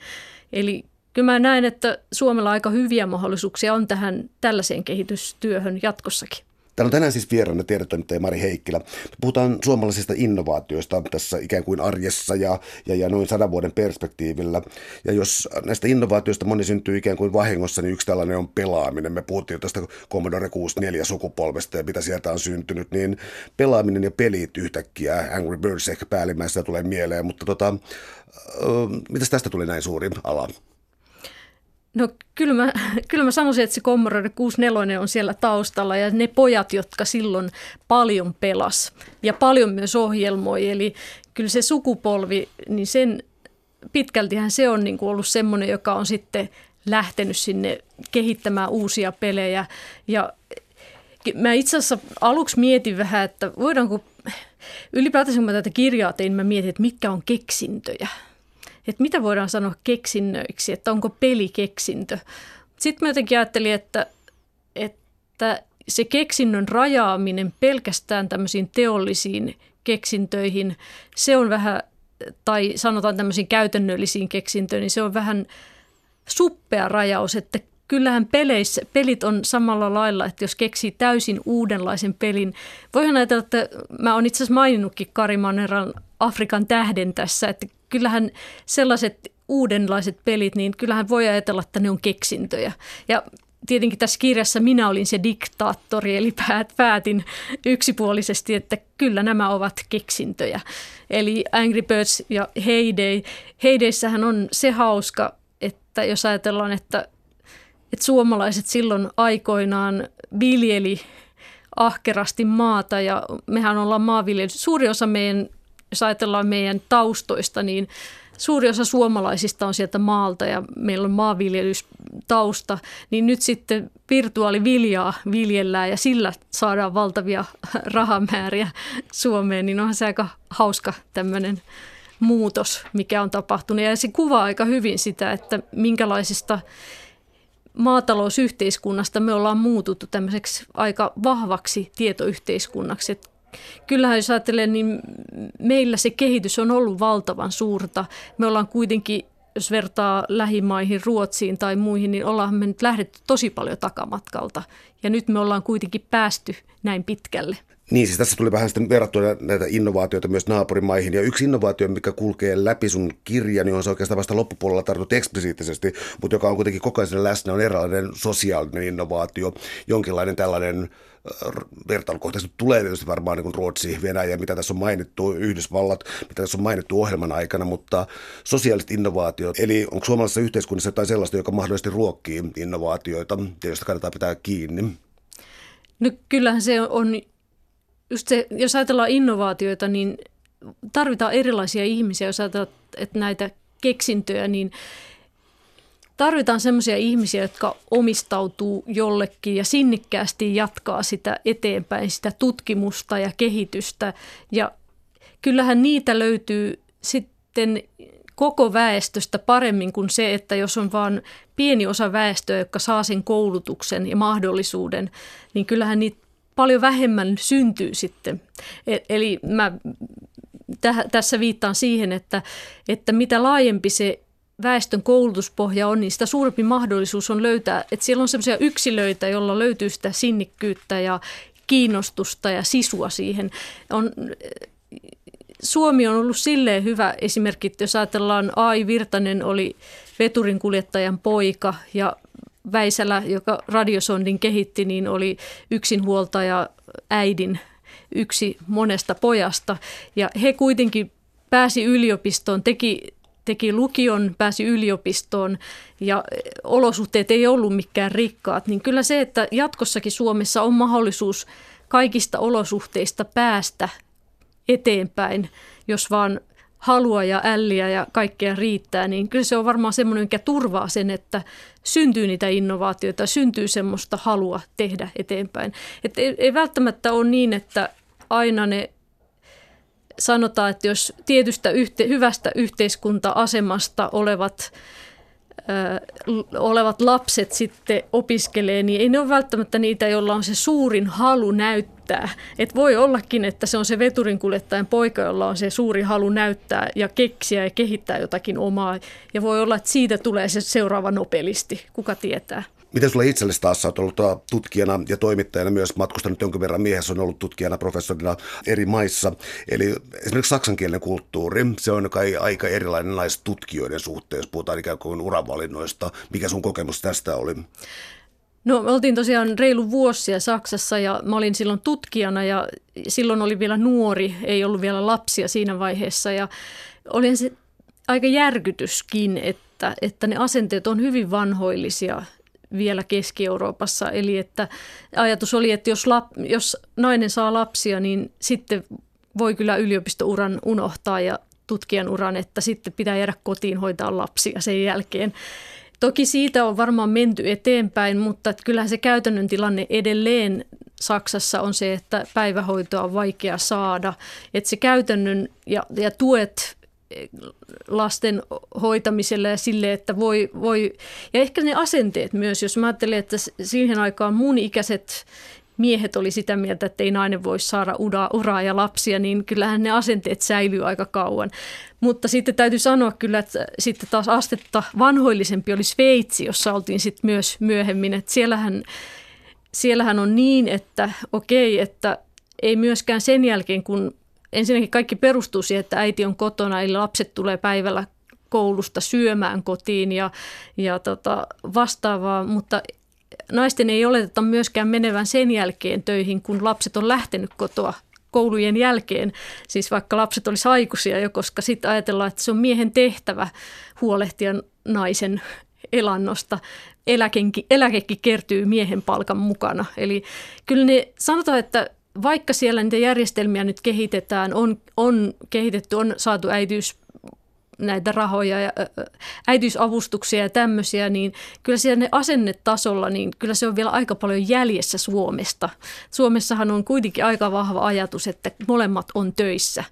Eli kyllä mä näen, että Suomella aika hyviä mahdollisuuksia on tähän tällaiseen kehitystyöhön jatkossakin. Täällä on tänään siis vieraana tiedetoimittaja Mari Heikkilä. Puhutaan suomalaisista innovaatioista tässä ikään kuin arjessa ja, ja, ja noin sadan vuoden perspektiivillä. Ja jos näistä innovaatioista moni syntyy ikään kuin vahingossa, niin yksi tällainen on pelaaminen. Me puhuttiin jo tästä Commodore 64 sukupolvesta ja mitä sieltä on syntynyt, niin pelaaminen ja pelit yhtäkkiä, Angry Birds ehkä päällimmäisenä tulee mieleen, mutta tota, mitä tästä tuli näin suuri ala? No kyllä mä, kyllä mä sanoisin, että se Commodore 64 on siellä taustalla ja ne pojat, jotka silloin paljon pelas ja paljon myös ohjelmoi. Eli kyllä se sukupolvi, niin sen pitkältihän se on niin kuin ollut semmoinen, joka on sitten lähtenyt sinne kehittämään uusia pelejä. Ja mä itse asiassa aluksi mietin vähän, että voidaanko, ylipäätänsä kun mä tätä kirjaa tein, mä mietin, että mitkä on keksintöjä – että mitä voidaan sanoa keksinnöiksi, että onko peli keksintö. Sitten mä jotenkin ajattelin, että, että se keksinnön rajaaminen pelkästään tämmöisiin teollisiin keksintöihin, se on vähän, tai sanotaan tämmöisiin käytännöllisiin keksintöihin, niin se on vähän suppea rajaus, että kyllähän peleissä, pelit on samalla lailla, että jos keksii täysin uudenlaisen pelin. Voihan ajatella, että mä oon itse asiassa maininnutkin Kari Maneran Afrikan tähden tässä, että kyllähän sellaiset uudenlaiset pelit, niin kyllähän voi ajatella, että ne on keksintöjä. Ja tietenkin tässä kirjassa minä olin se diktaattori, eli päätin yksipuolisesti, että kyllä nämä ovat keksintöjä. Eli Angry Birds ja Heyday. Heydayssähän on se hauska, että jos ajatellaan, että, että suomalaiset silloin aikoinaan viljeli ahkerasti maata ja mehän ollaan maanviljely. Suuri osa meidän jos ajatellaan meidän taustoista, niin suuri osa suomalaisista on sieltä maalta ja meillä on maanviljelystausta, niin nyt sitten virtuaaliviljaa viljellään ja sillä saadaan valtavia rahamääriä Suomeen, niin onhan se aika hauska tämmöinen muutos, mikä on tapahtunut. Ja se kuvaa aika hyvin sitä, että minkälaisesta maatalousyhteiskunnasta me ollaan muututtu tämmöiseksi aika vahvaksi tietoyhteiskunnaksi. Että kyllähän jos ajattelee, niin meillä se kehitys on ollut valtavan suurta. Me ollaan kuitenkin, jos vertaa lähimaihin, Ruotsiin tai muihin, niin ollaan me nyt lähdetty tosi paljon takamatkalta. Ja nyt me ollaan kuitenkin päästy näin pitkälle. Niin, siis tässä tuli vähän sitten verrattua näitä innovaatioita myös naapurimaihin. Ja yksi innovaatio, mikä kulkee läpi sun kirja, niin on se oikeastaan vasta loppupuolella tartut eksplisiittisesti, mutta joka on kuitenkin koko ajan läsnä, on eräänlainen sosiaalinen innovaatio, jonkinlainen tällainen vertailukohtaisesti tulee tietysti varmaan niin Ruotsi, Venäjä, mitä tässä on mainittu, Yhdysvallat, mitä tässä on mainittu ohjelman aikana, mutta sosiaaliset innovaatiot, eli onko suomalaisessa yhteiskunnassa jotain sellaista, joka mahdollisesti ruokkii innovaatioita ja josta kannattaa pitää kiinni? No kyllähän se on, just se, jos ajatellaan innovaatioita, niin tarvitaan erilaisia ihmisiä, jos ajatellaan, että näitä keksintöjä, niin tarvitaan sellaisia ihmisiä, jotka omistautuu jollekin ja sinnikkäästi jatkaa sitä eteenpäin, sitä tutkimusta ja kehitystä. Ja kyllähän niitä löytyy sitten koko väestöstä paremmin kuin se, että jos on vain pieni osa väestöä, joka saa sen koulutuksen ja mahdollisuuden, niin kyllähän niitä paljon vähemmän syntyy sitten. E-, eli mä tässä viittaan siihen, että, että mitä laajempi se väestön koulutuspohja on, niin sitä suurempi mahdollisuus on löytää, että siellä on sellaisia yksilöitä, joilla löytyy sitä sinnikkyyttä ja kiinnostusta ja sisua siihen. On, Suomi on ollut silleen hyvä esimerkki, että jos ajatellaan Ai Virtanen oli veturin kuljettajan poika ja Väisälä, joka radiosondin kehitti, niin oli yksinhuoltaja äidin yksi monesta pojasta. Ja he kuitenkin pääsi yliopistoon, teki teki lukion, pääsi yliopistoon ja olosuhteet ei ollut mikään rikkaat, niin kyllä se, että jatkossakin Suomessa on mahdollisuus kaikista olosuhteista päästä eteenpäin, jos vaan halua ja älliä ja kaikkea riittää, niin kyllä se on varmaan semmoinen, mikä turvaa sen, että syntyy niitä innovaatioita, syntyy semmoista halua tehdä eteenpäin. Et ei, ei välttämättä ole niin, että aina ne sanotaan, että jos tietystä yhte, hyvästä yhteiskunta-asemasta olevat olevat lapset sitten opiskelee, niin ei ne ole välttämättä niitä, joilla on se suurin halu näyttää. Et voi ollakin, että se on se veturinkuljettajan poika, jolla on se suuri halu näyttää ja keksiä ja kehittää jotakin omaa. Ja voi olla, että siitä tulee se seuraava nopelisti, kuka tietää. Miten sulla itsellesi taas, olet ollut tutkijana ja toimittajana myös matkustanut jonkin verran, miehessä on ollut tutkijana, professorina eri maissa. Eli esimerkiksi saksankielinen kulttuuri, se on kai aika erilainen näistä tutkijoiden suhteen, jos puhutaan ikään kuin uravalinnoista. Mikä sun kokemus tästä oli? No me oltiin tosiaan reilu vuosia Saksassa ja mä olin silloin tutkijana ja silloin oli vielä nuori, ei ollut vielä lapsia siinä vaiheessa ja olin se aika järkytyskin, että, että ne asenteet on hyvin vanhoillisia vielä Keski-Euroopassa. Eli että ajatus oli, että jos, lap, jos nainen saa lapsia, niin sitten voi kyllä yliopistouran unohtaa ja tutkijan uran, että sitten pitää jäädä kotiin hoitaa lapsia sen jälkeen. Toki siitä on varmaan menty eteenpäin, mutta kyllähän se käytännön tilanne edelleen Saksassa on se, että päivähoitoa on vaikea saada. Että se käytännön ja, ja tuet lasten hoitamiselle ja sille, että voi, voi, ja ehkä ne asenteet myös, jos mä ajattelen, että siihen aikaan mun ikäiset miehet oli sitä mieltä, että ei nainen voi saada uraa, uraa ja lapsia, niin kyllähän ne asenteet säilyy aika kauan. Mutta sitten täytyy sanoa kyllä, että sitten taas astetta vanhoillisempi oli Sveitsi, jossa oltiin sitten myös myöhemmin, että siellähän, siellähän on niin, että okei, että ei myöskään sen jälkeen, kun ensinnäkin kaikki perustuu siihen, että äiti on kotona, eli lapset tulee päivällä koulusta syömään kotiin ja, ja tota, vastaavaa, mutta naisten ei oleteta myöskään menevän sen jälkeen töihin, kun lapset on lähtenyt kotoa koulujen jälkeen, siis vaikka lapset olisi aikuisia jo, koska sitten ajatellaan, että se on miehen tehtävä huolehtia naisen elannosta. Eläkenkin, eläkekin kertyy miehen palkan mukana. Eli kyllä ne, sanotaan, että vaikka siellä niitä järjestelmiä nyt kehitetään, on, on kehitetty, on saatu äitiys näitä rahoja ja äitiysavustuksia ja tämmöisiä, niin kyllä siellä ne asennetasolla, niin kyllä se on vielä aika paljon jäljessä Suomesta. Suomessahan on kuitenkin aika vahva ajatus, että molemmat on töissä.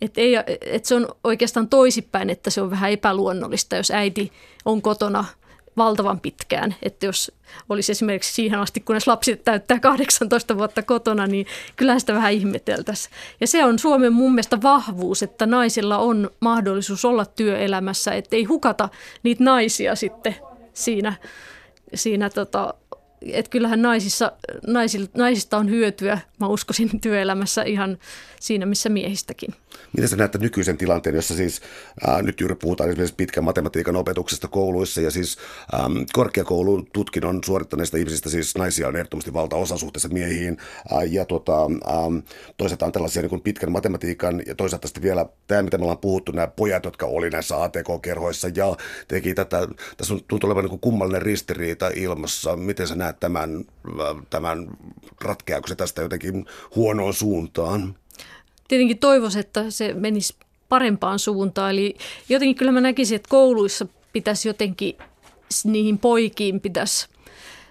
Et ei, et se on oikeastaan toisipäin, että se on vähän epäluonnollista, jos äiti on kotona – valtavan pitkään. Että jos olisi esimerkiksi siihen asti, kunnes lapsi täyttää 18 vuotta kotona, niin kyllähän sitä vähän ihmeteltäisiin. Ja se on Suomen mun mielestä vahvuus, että naisilla on mahdollisuus olla työelämässä, että ei hukata niitä naisia sitten siinä, siinä tota, että kyllähän naisissa, naisilla, naisista on hyötyä, mä uskoisin työelämässä ihan siinä, missä miehistäkin. Miten sä näet nykyisen tilanteen, jossa siis ää, nyt juuri puhutaan esimerkiksi pitkän matematiikan opetuksesta kouluissa ja siis äm, korkeakoulun tutkinnon suorittaneista ihmisistä siis naisia on ehdottomasti valtaosa suhteessa miehiin ää, ja tota, äm, toisaalta on tällaisia niin kuin pitkän matematiikan ja toisaalta sitten vielä tämä, mitä me ollaan puhuttu, nämä pojat, jotka oli näissä ATK-kerhoissa ja teki tätä, tässä on tuntuu olevan niin kummallinen ristiriita ilmassa. Miten sä näet tämän, tämän ratkeako se tästä jotenkin huonoon suuntaan? Tietenkin toivoisin, että se menisi parempaan suuntaan. Eli jotenkin kyllä mä näkisin, että kouluissa pitäisi jotenkin niihin poikiin pitäisi.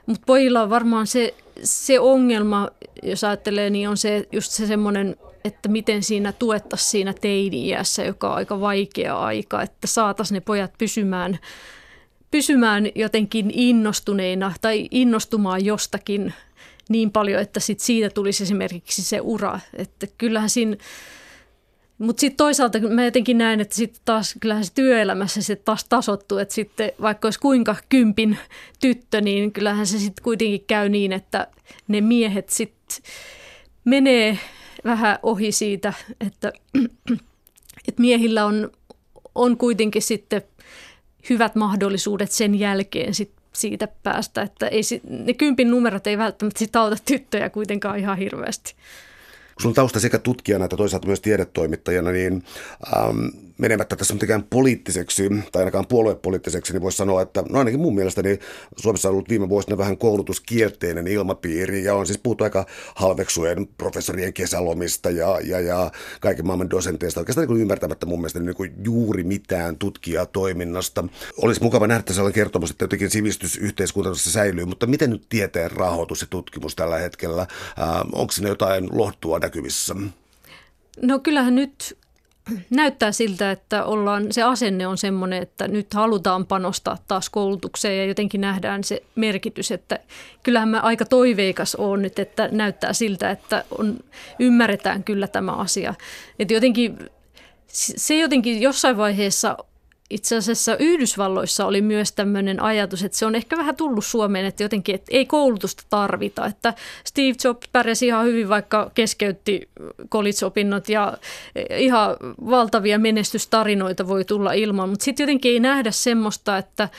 Mutta pojilla on varmaan se, se ongelma, jos ajattelee, niin on se just se semmoinen, että miten siinä tuettaisiin siinä teini-iässä, joka on aika vaikea aika, että saataisiin ne pojat pysymään, pysymään jotenkin innostuneina tai innostumaan jostakin niin paljon, että sit siitä tulisi esimerkiksi se ura. Että kyllähän siinä, mutta sitten toisaalta mä jotenkin näen, että sitten taas kyllähän se työelämässä se taas tasottuu, että sitten vaikka olisi kuinka kympin tyttö, niin kyllähän se sitten kuitenkin käy niin, että ne miehet sitten menee vähän ohi siitä, että, että miehillä on, on kuitenkin sitten hyvät mahdollisuudet sen jälkeen sit siitä päästä, että ei, ne kympin numerot ei välttämättä sit auta tyttöjä kuitenkaan ihan hirveästi. Sun tausta sekä tutkijana että toisaalta myös tiedetoimittajana, niin ähm, menemättä tässä mitenkään poliittiseksi tai ainakaan puoluepoliittiseksi, niin voisi sanoa, että no ainakin mun mielestäni Suomessa on ollut viime vuosina vähän koulutuskielteinen ilmapiiri ja on siis puhuttu aika halveksujen professorien kesälomista ja, ja, ja kaiken maailman dosenteista. Oikeastaan niin ymmärtämättä mun mielestä niin kuin juuri mitään tutkijatoiminnasta. Olisi mukava nähdä sellainen kertomus, että jotenkin sivistysyhteiskunta säilyy, mutta miten nyt tieteen rahoitus ja tutkimus tällä hetkellä? Äh, onko siinä jotain lohtua näkyvissä? No kyllähän nyt näyttää siltä, että ollaan, se asenne on sellainen, että nyt halutaan panostaa taas koulutukseen ja jotenkin nähdään se merkitys, että kyllähän mä aika toiveikas on nyt, että näyttää siltä, että on, ymmärretään kyllä tämä asia. Että jotenkin se jotenkin jossain vaiheessa itse asiassa Yhdysvalloissa oli myös tämmöinen ajatus, että se on ehkä vähän tullut Suomeen, että jotenkin että ei koulutusta tarvita. Että Steve Jobs pärjäsi ihan hyvin, vaikka keskeytti college-opinnot ja ihan valtavia menestystarinoita voi tulla ilman, mutta sitten jotenkin ei nähdä semmoista, että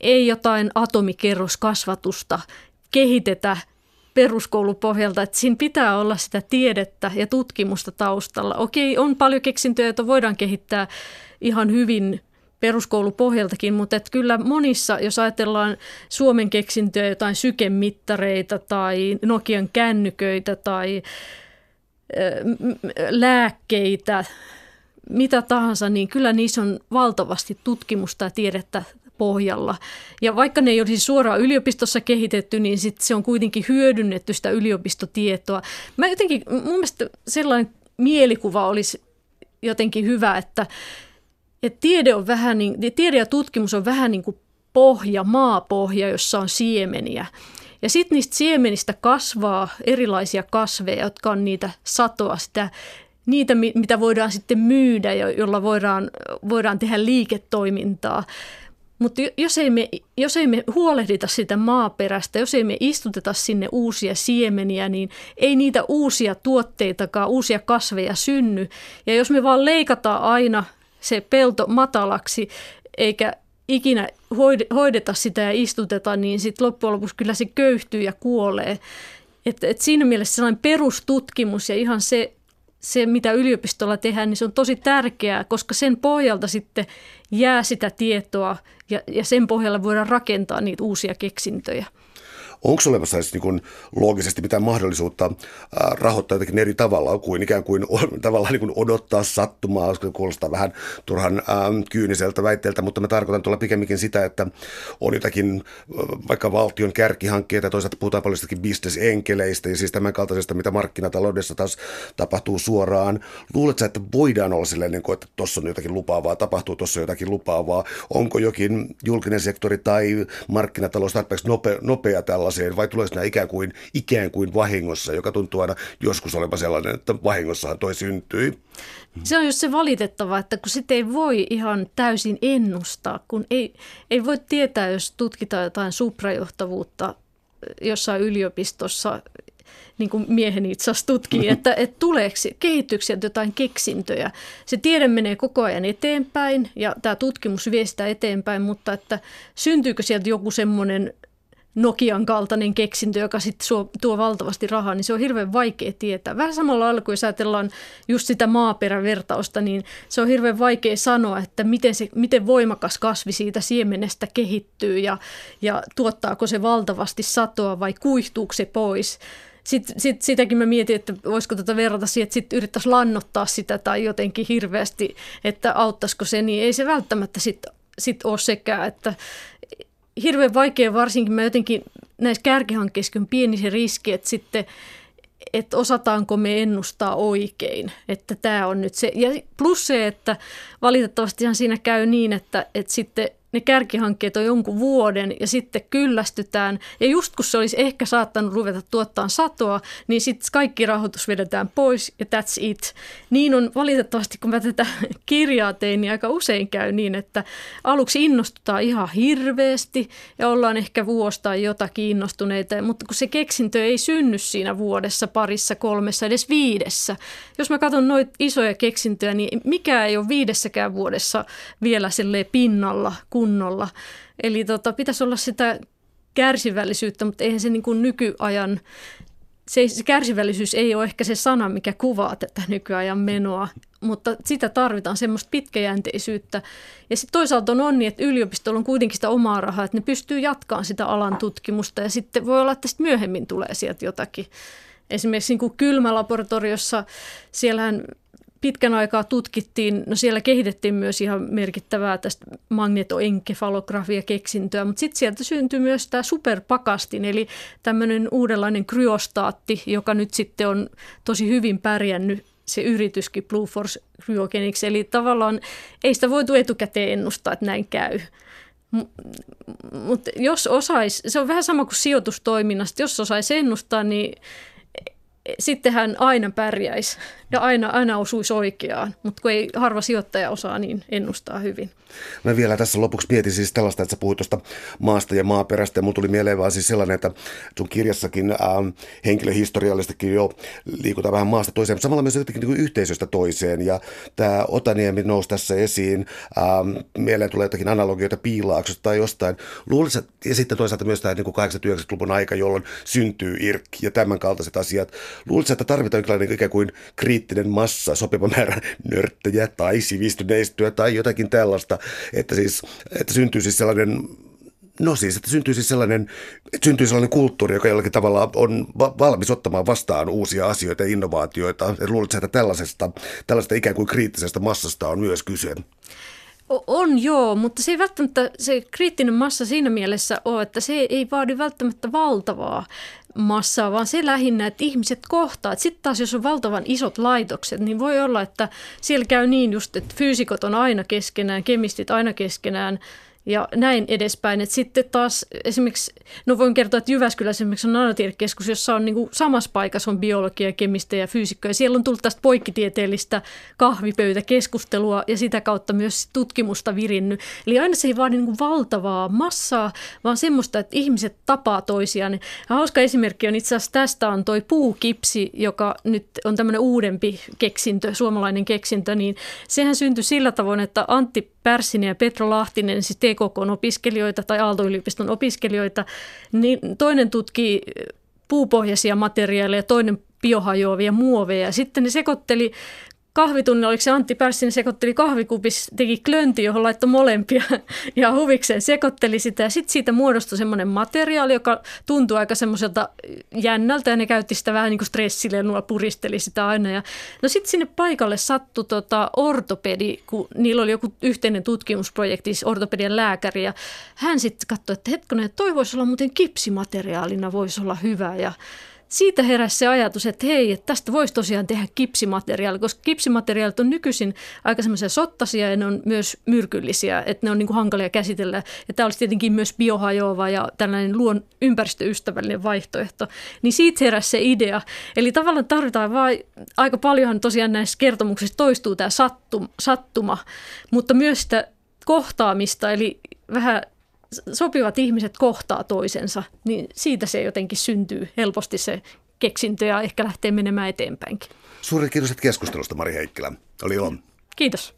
ei jotain atomikerroskasvatusta kehitetä peruskoulupohjalta, että siinä pitää olla sitä tiedettä ja tutkimusta taustalla. Okei, on paljon keksintöjä, joita voidaan kehittää ihan hyvin peruskoulupohjaltakin, mutta että kyllä monissa, jos ajatellaan Suomen keksintöjä, jotain sykemittareita tai Nokian kännyköitä tai lääkkeitä, mitä tahansa, niin kyllä niissä on valtavasti tutkimusta ja tiedettä pohjalla. Ja vaikka ne ei olisi suoraan yliopistossa kehitetty, niin sit se on kuitenkin hyödynnetty sitä yliopistotietoa. Mä jotenkin, mun mielestä sellainen mielikuva olisi jotenkin hyvä, että että tiede, on vähän niin, tiede ja tutkimus on vähän niin kuin pohja, maapohja, jossa on siemeniä. Ja sitten niistä siemenistä kasvaa erilaisia kasveja, jotka on niitä satoa, sitä, niitä mitä voidaan sitten myydä, jolla voidaan, voidaan tehdä liiketoimintaa. Mutta jos jos ei me huolehdita sitä maaperästä, jos ei me istuteta sinne uusia siemeniä, niin ei niitä uusia tuotteitakaan, uusia kasveja synny. Ja jos me vaan leikataan aina se pelto matalaksi, eikä ikinä hoideta sitä ja istuteta, niin sitten loppujen lopuksi kyllä se köyhtyy ja kuolee. Et, et siinä mielessä sellainen perustutkimus ja ihan se, se, mitä yliopistolla tehdään, niin se on tosi tärkeää, koska sen pohjalta sitten jää sitä tietoa ja, ja sen pohjalla voidaan rakentaa niitä uusia keksintöjä. Onko olemassa edes niin loogisesti mitään mahdollisuutta rahoittaa jotenkin eri tavalla kuin ikään kuin tavallaan niin kuin odottaa sattumaa, koska kuulostaa vähän turhan ähm, kyyniseltä väitteeltä, mutta mä tarkoitan tuolla pikemminkin sitä, että on jotakin vaikka valtion kärkihankkeita, toisaalta puhutaan paljon bisnesenkeleistä ja siis tämän kaltaisesta, mitä markkinataloudessa taas tapahtuu suoraan. Luuletko että voidaan olla silleen, niin kuin, että tuossa on jotakin lupaavaa, tapahtuu tuossa jotakin lupaavaa, onko jokin julkinen sektori tai markkinatalous tarpeeksi nopea, nopea tällaisen tällaiseen, vai tuleeko nämä ikään kuin, ikään kuin vahingossa, joka tuntuu aina joskus olevan sellainen, että vahingossahan toi syntyi. Se on just se valitettava, että kun sitä ei voi ihan täysin ennustaa, kun ei, ei voi tietää, jos tutkitaan jotain suprajohtavuutta jossain yliopistossa niin kuin mieheni itse asiassa tutkii, että, että tuleeko kehityksiä jotain keksintöjä. Se tiede menee koko ajan eteenpäin ja tämä tutkimus vie sitä eteenpäin, mutta että syntyykö sieltä joku semmoinen Nokian kaltainen keksintö, joka sitten tuo valtavasti rahaa, niin se on hirveän vaikea tietää. Vähän samalla lailla kuin jos ajatellaan just sitä maaperävertausta, niin se on hirveän vaikea sanoa, että miten, se, miten voimakas kasvi siitä siemenestä kehittyy ja, ja tuottaako se valtavasti satoa vai kuihtuuko se pois. Sitten sit, sitäkin mä mietin, että voisiko tätä verrata siihen, että sitten yrittäisi lannottaa sitä tai jotenkin hirveästi, että auttaisiko se, niin ei se välttämättä sitten sit ole sekään, että hirveän vaikea varsinkin mä jotenkin näissä kärkihankkeissa on pieni se riski, että sitten että osataanko me ennustaa oikein, että tämä on nyt se. Ja plus se, että valitettavasti siinä käy niin, että, että sitten ne kärkihankkeet on jonkun vuoden ja sitten kyllästytään. Ja just kun se olisi ehkä saattanut ruveta tuottaa satoa, niin sitten kaikki rahoitus vedetään pois ja that's it. Niin on valitettavasti, kun mä tätä kirjaa tein, niin aika usein käy niin, että aluksi innostutaan ihan hirveästi ja ollaan ehkä vuosta tai jotakin innostuneita, mutta kun se keksintö ei synny siinä vuodessa, parissa, kolmessa, edes viidessä. Jos mä katson noita isoja keksintöjä, niin mikä ei ole viidessäkään vuodessa vielä pinnalla, kunnolla. Eli tota, pitäisi olla sitä kärsivällisyyttä, mutta eihän se niin kuin nykyajan, se, se kärsivällisyys ei ole ehkä se sana, mikä kuvaa tätä nykyajan menoa, mutta sitä tarvitaan semmoista pitkäjänteisyyttä. Ja sitten toisaalta on onni, että yliopistolla on kuitenkin sitä omaa rahaa, että ne pystyy jatkamaan sitä alan tutkimusta ja sitten voi olla, että sitten myöhemmin tulee sieltä jotakin. Esimerkiksi niin kuin kylmälaboratoriossa, siellähän pitkän aikaa tutkittiin, no siellä kehitettiin myös ihan merkittävää tästä magnetoenkefalografia-keksintöä, mutta sitten sieltä syntyi myös tämä superpakastin, eli tämmöinen uudenlainen kryostaatti, joka nyt sitten on tosi hyvin pärjännyt se yrityskin Blue Force Cryogenics, eli tavallaan ei sitä voitu etukäteen ennustaa, että näin käy. Mutta jos osaisi, se on vähän sama kuin sijoitustoiminnasta, jos osaisi ennustaa, niin sitten hän aina pärjäisi ja aina, aina osuisi oikeaan, mutta kun ei harva sijoittaja osaa, niin ennustaa hyvin. Mä vielä tässä lopuksi mietin siis tällaista, että sä puhuit tuosta maasta ja maaperästä ja mun tuli mieleen vaan siis sellainen, että sun kirjassakin ähm, henkilöhistoriallistakin jo liikutaan vähän maasta toiseen, mutta samalla myös jotenkin niin yhteisöstä toiseen ja tämä Otaniemi nousi tässä esiin, ähm, mieleen tulee jotakin analogioita piilaaksosta tai jostain. Luulisin, ja sitten toisaalta myös tämä niin 80-90-luvun aika, jolloin syntyy IRK ja tämän kaltaiset asiat. Luulisin, että tarvitaan jonkinlainen ikään kuin kriittinen massa, sopiva määrä nörttejä tai sivistyneistöä tai jotakin tällaista, että, siis, että syntyy siis sellainen No siis, että syntyy siis sellainen, että syntyy sellainen kulttuuri, joka jollakin tavalla on valmis ottamaan vastaan uusia asioita ja innovaatioita. Luuletko, että tällaisesta, tällaista ikään kuin kriittisestä massasta on myös kyse? On joo, mutta se ei välttämättä se kriittinen massa siinä mielessä ole, että se ei vaadi välttämättä valtavaa massaa, vaan se lähinnä, että ihmiset kohtaa. Sitten taas jos on valtavan isot laitokset, niin voi olla, että siellä käy niin just, että fyysikot on aina keskenään, kemistit aina keskenään, ja näin edespäin. Et sitten taas esimerkiksi, no voin kertoa, että Jyväskylässä esimerkiksi on nanotiedekeskus, jossa on niin kuin samassa paikassa on biologia, kemistejä ja fyysikkoja. Siellä on tullut tästä poikkitieteellistä kahvipöytäkeskustelua ja sitä kautta myös tutkimusta virinnyt. Eli aina se ei vaadi niin kuin valtavaa massaa, vaan semmoista, että ihmiset tapaa toisiaan. Ja hauska esimerkki on itse asiassa tästä on toi puukipsi, joka nyt on tämmöinen uudempi keksintö, suomalainen keksintö, niin sehän syntyi sillä tavoin, että Antti Pärssinen ja Petro Lahtinen, siis TKK-opiskelijoita tai Aalto-yliopiston opiskelijoita, niin toinen tutkii puupohjaisia materiaaleja, toinen biohajoavia muoveja. Sitten ne sekoitteli kahvitunnilla, oliko se Antti Pärssinen sekoitteli kahvikupis, teki klönti, johon laittoi molempia ja huvikseen sekoitteli sitä. Ja sitten siitä muodostui semmoinen materiaali, joka tuntui aika semmoiselta jännältä ja ne käytti sitä vähän niin kuin stressilenua, puristeli sitä aina. Ja, no sitten sinne paikalle sattui tota ortopedi, kun niillä oli joku yhteinen tutkimusprojekti, siis ortopedian lääkäri. Ja hän sitten katsoi, että hetkonen, toi voisi olla muuten kipsimateriaalina, voisi olla hyvä. Ja siitä heräsi se ajatus, että hei, että tästä voisi tosiaan tehdä kipsimateriaali, koska kipsimateriaalit on nykyisin aika semmoisia sottasia ja ne on myös myrkyllisiä, että ne on niin kuin hankalia käsitellä. Ja tämä olisi tietenkin myös biohajoava ja tällainen luon ympäristöystävällinen vaihtoehto. Niin siitä heräsi se idea. Eli tavallaan tarvitaan vain, aika paljonhan tosiaan näissä kertomuksissa toistuu tämä sattuma, sattuma mutta myös sitä kohtaamista, eli vähän sopivat ihmiset kohtaa toisensa, niin siitä se jotenkin syntyy helposti se keksintö ja ehkä lähtee menemään eteenpäinkin. Suuri kiitos keskustelusta, Mari Heikkilä. Oli ilo. Kiitos.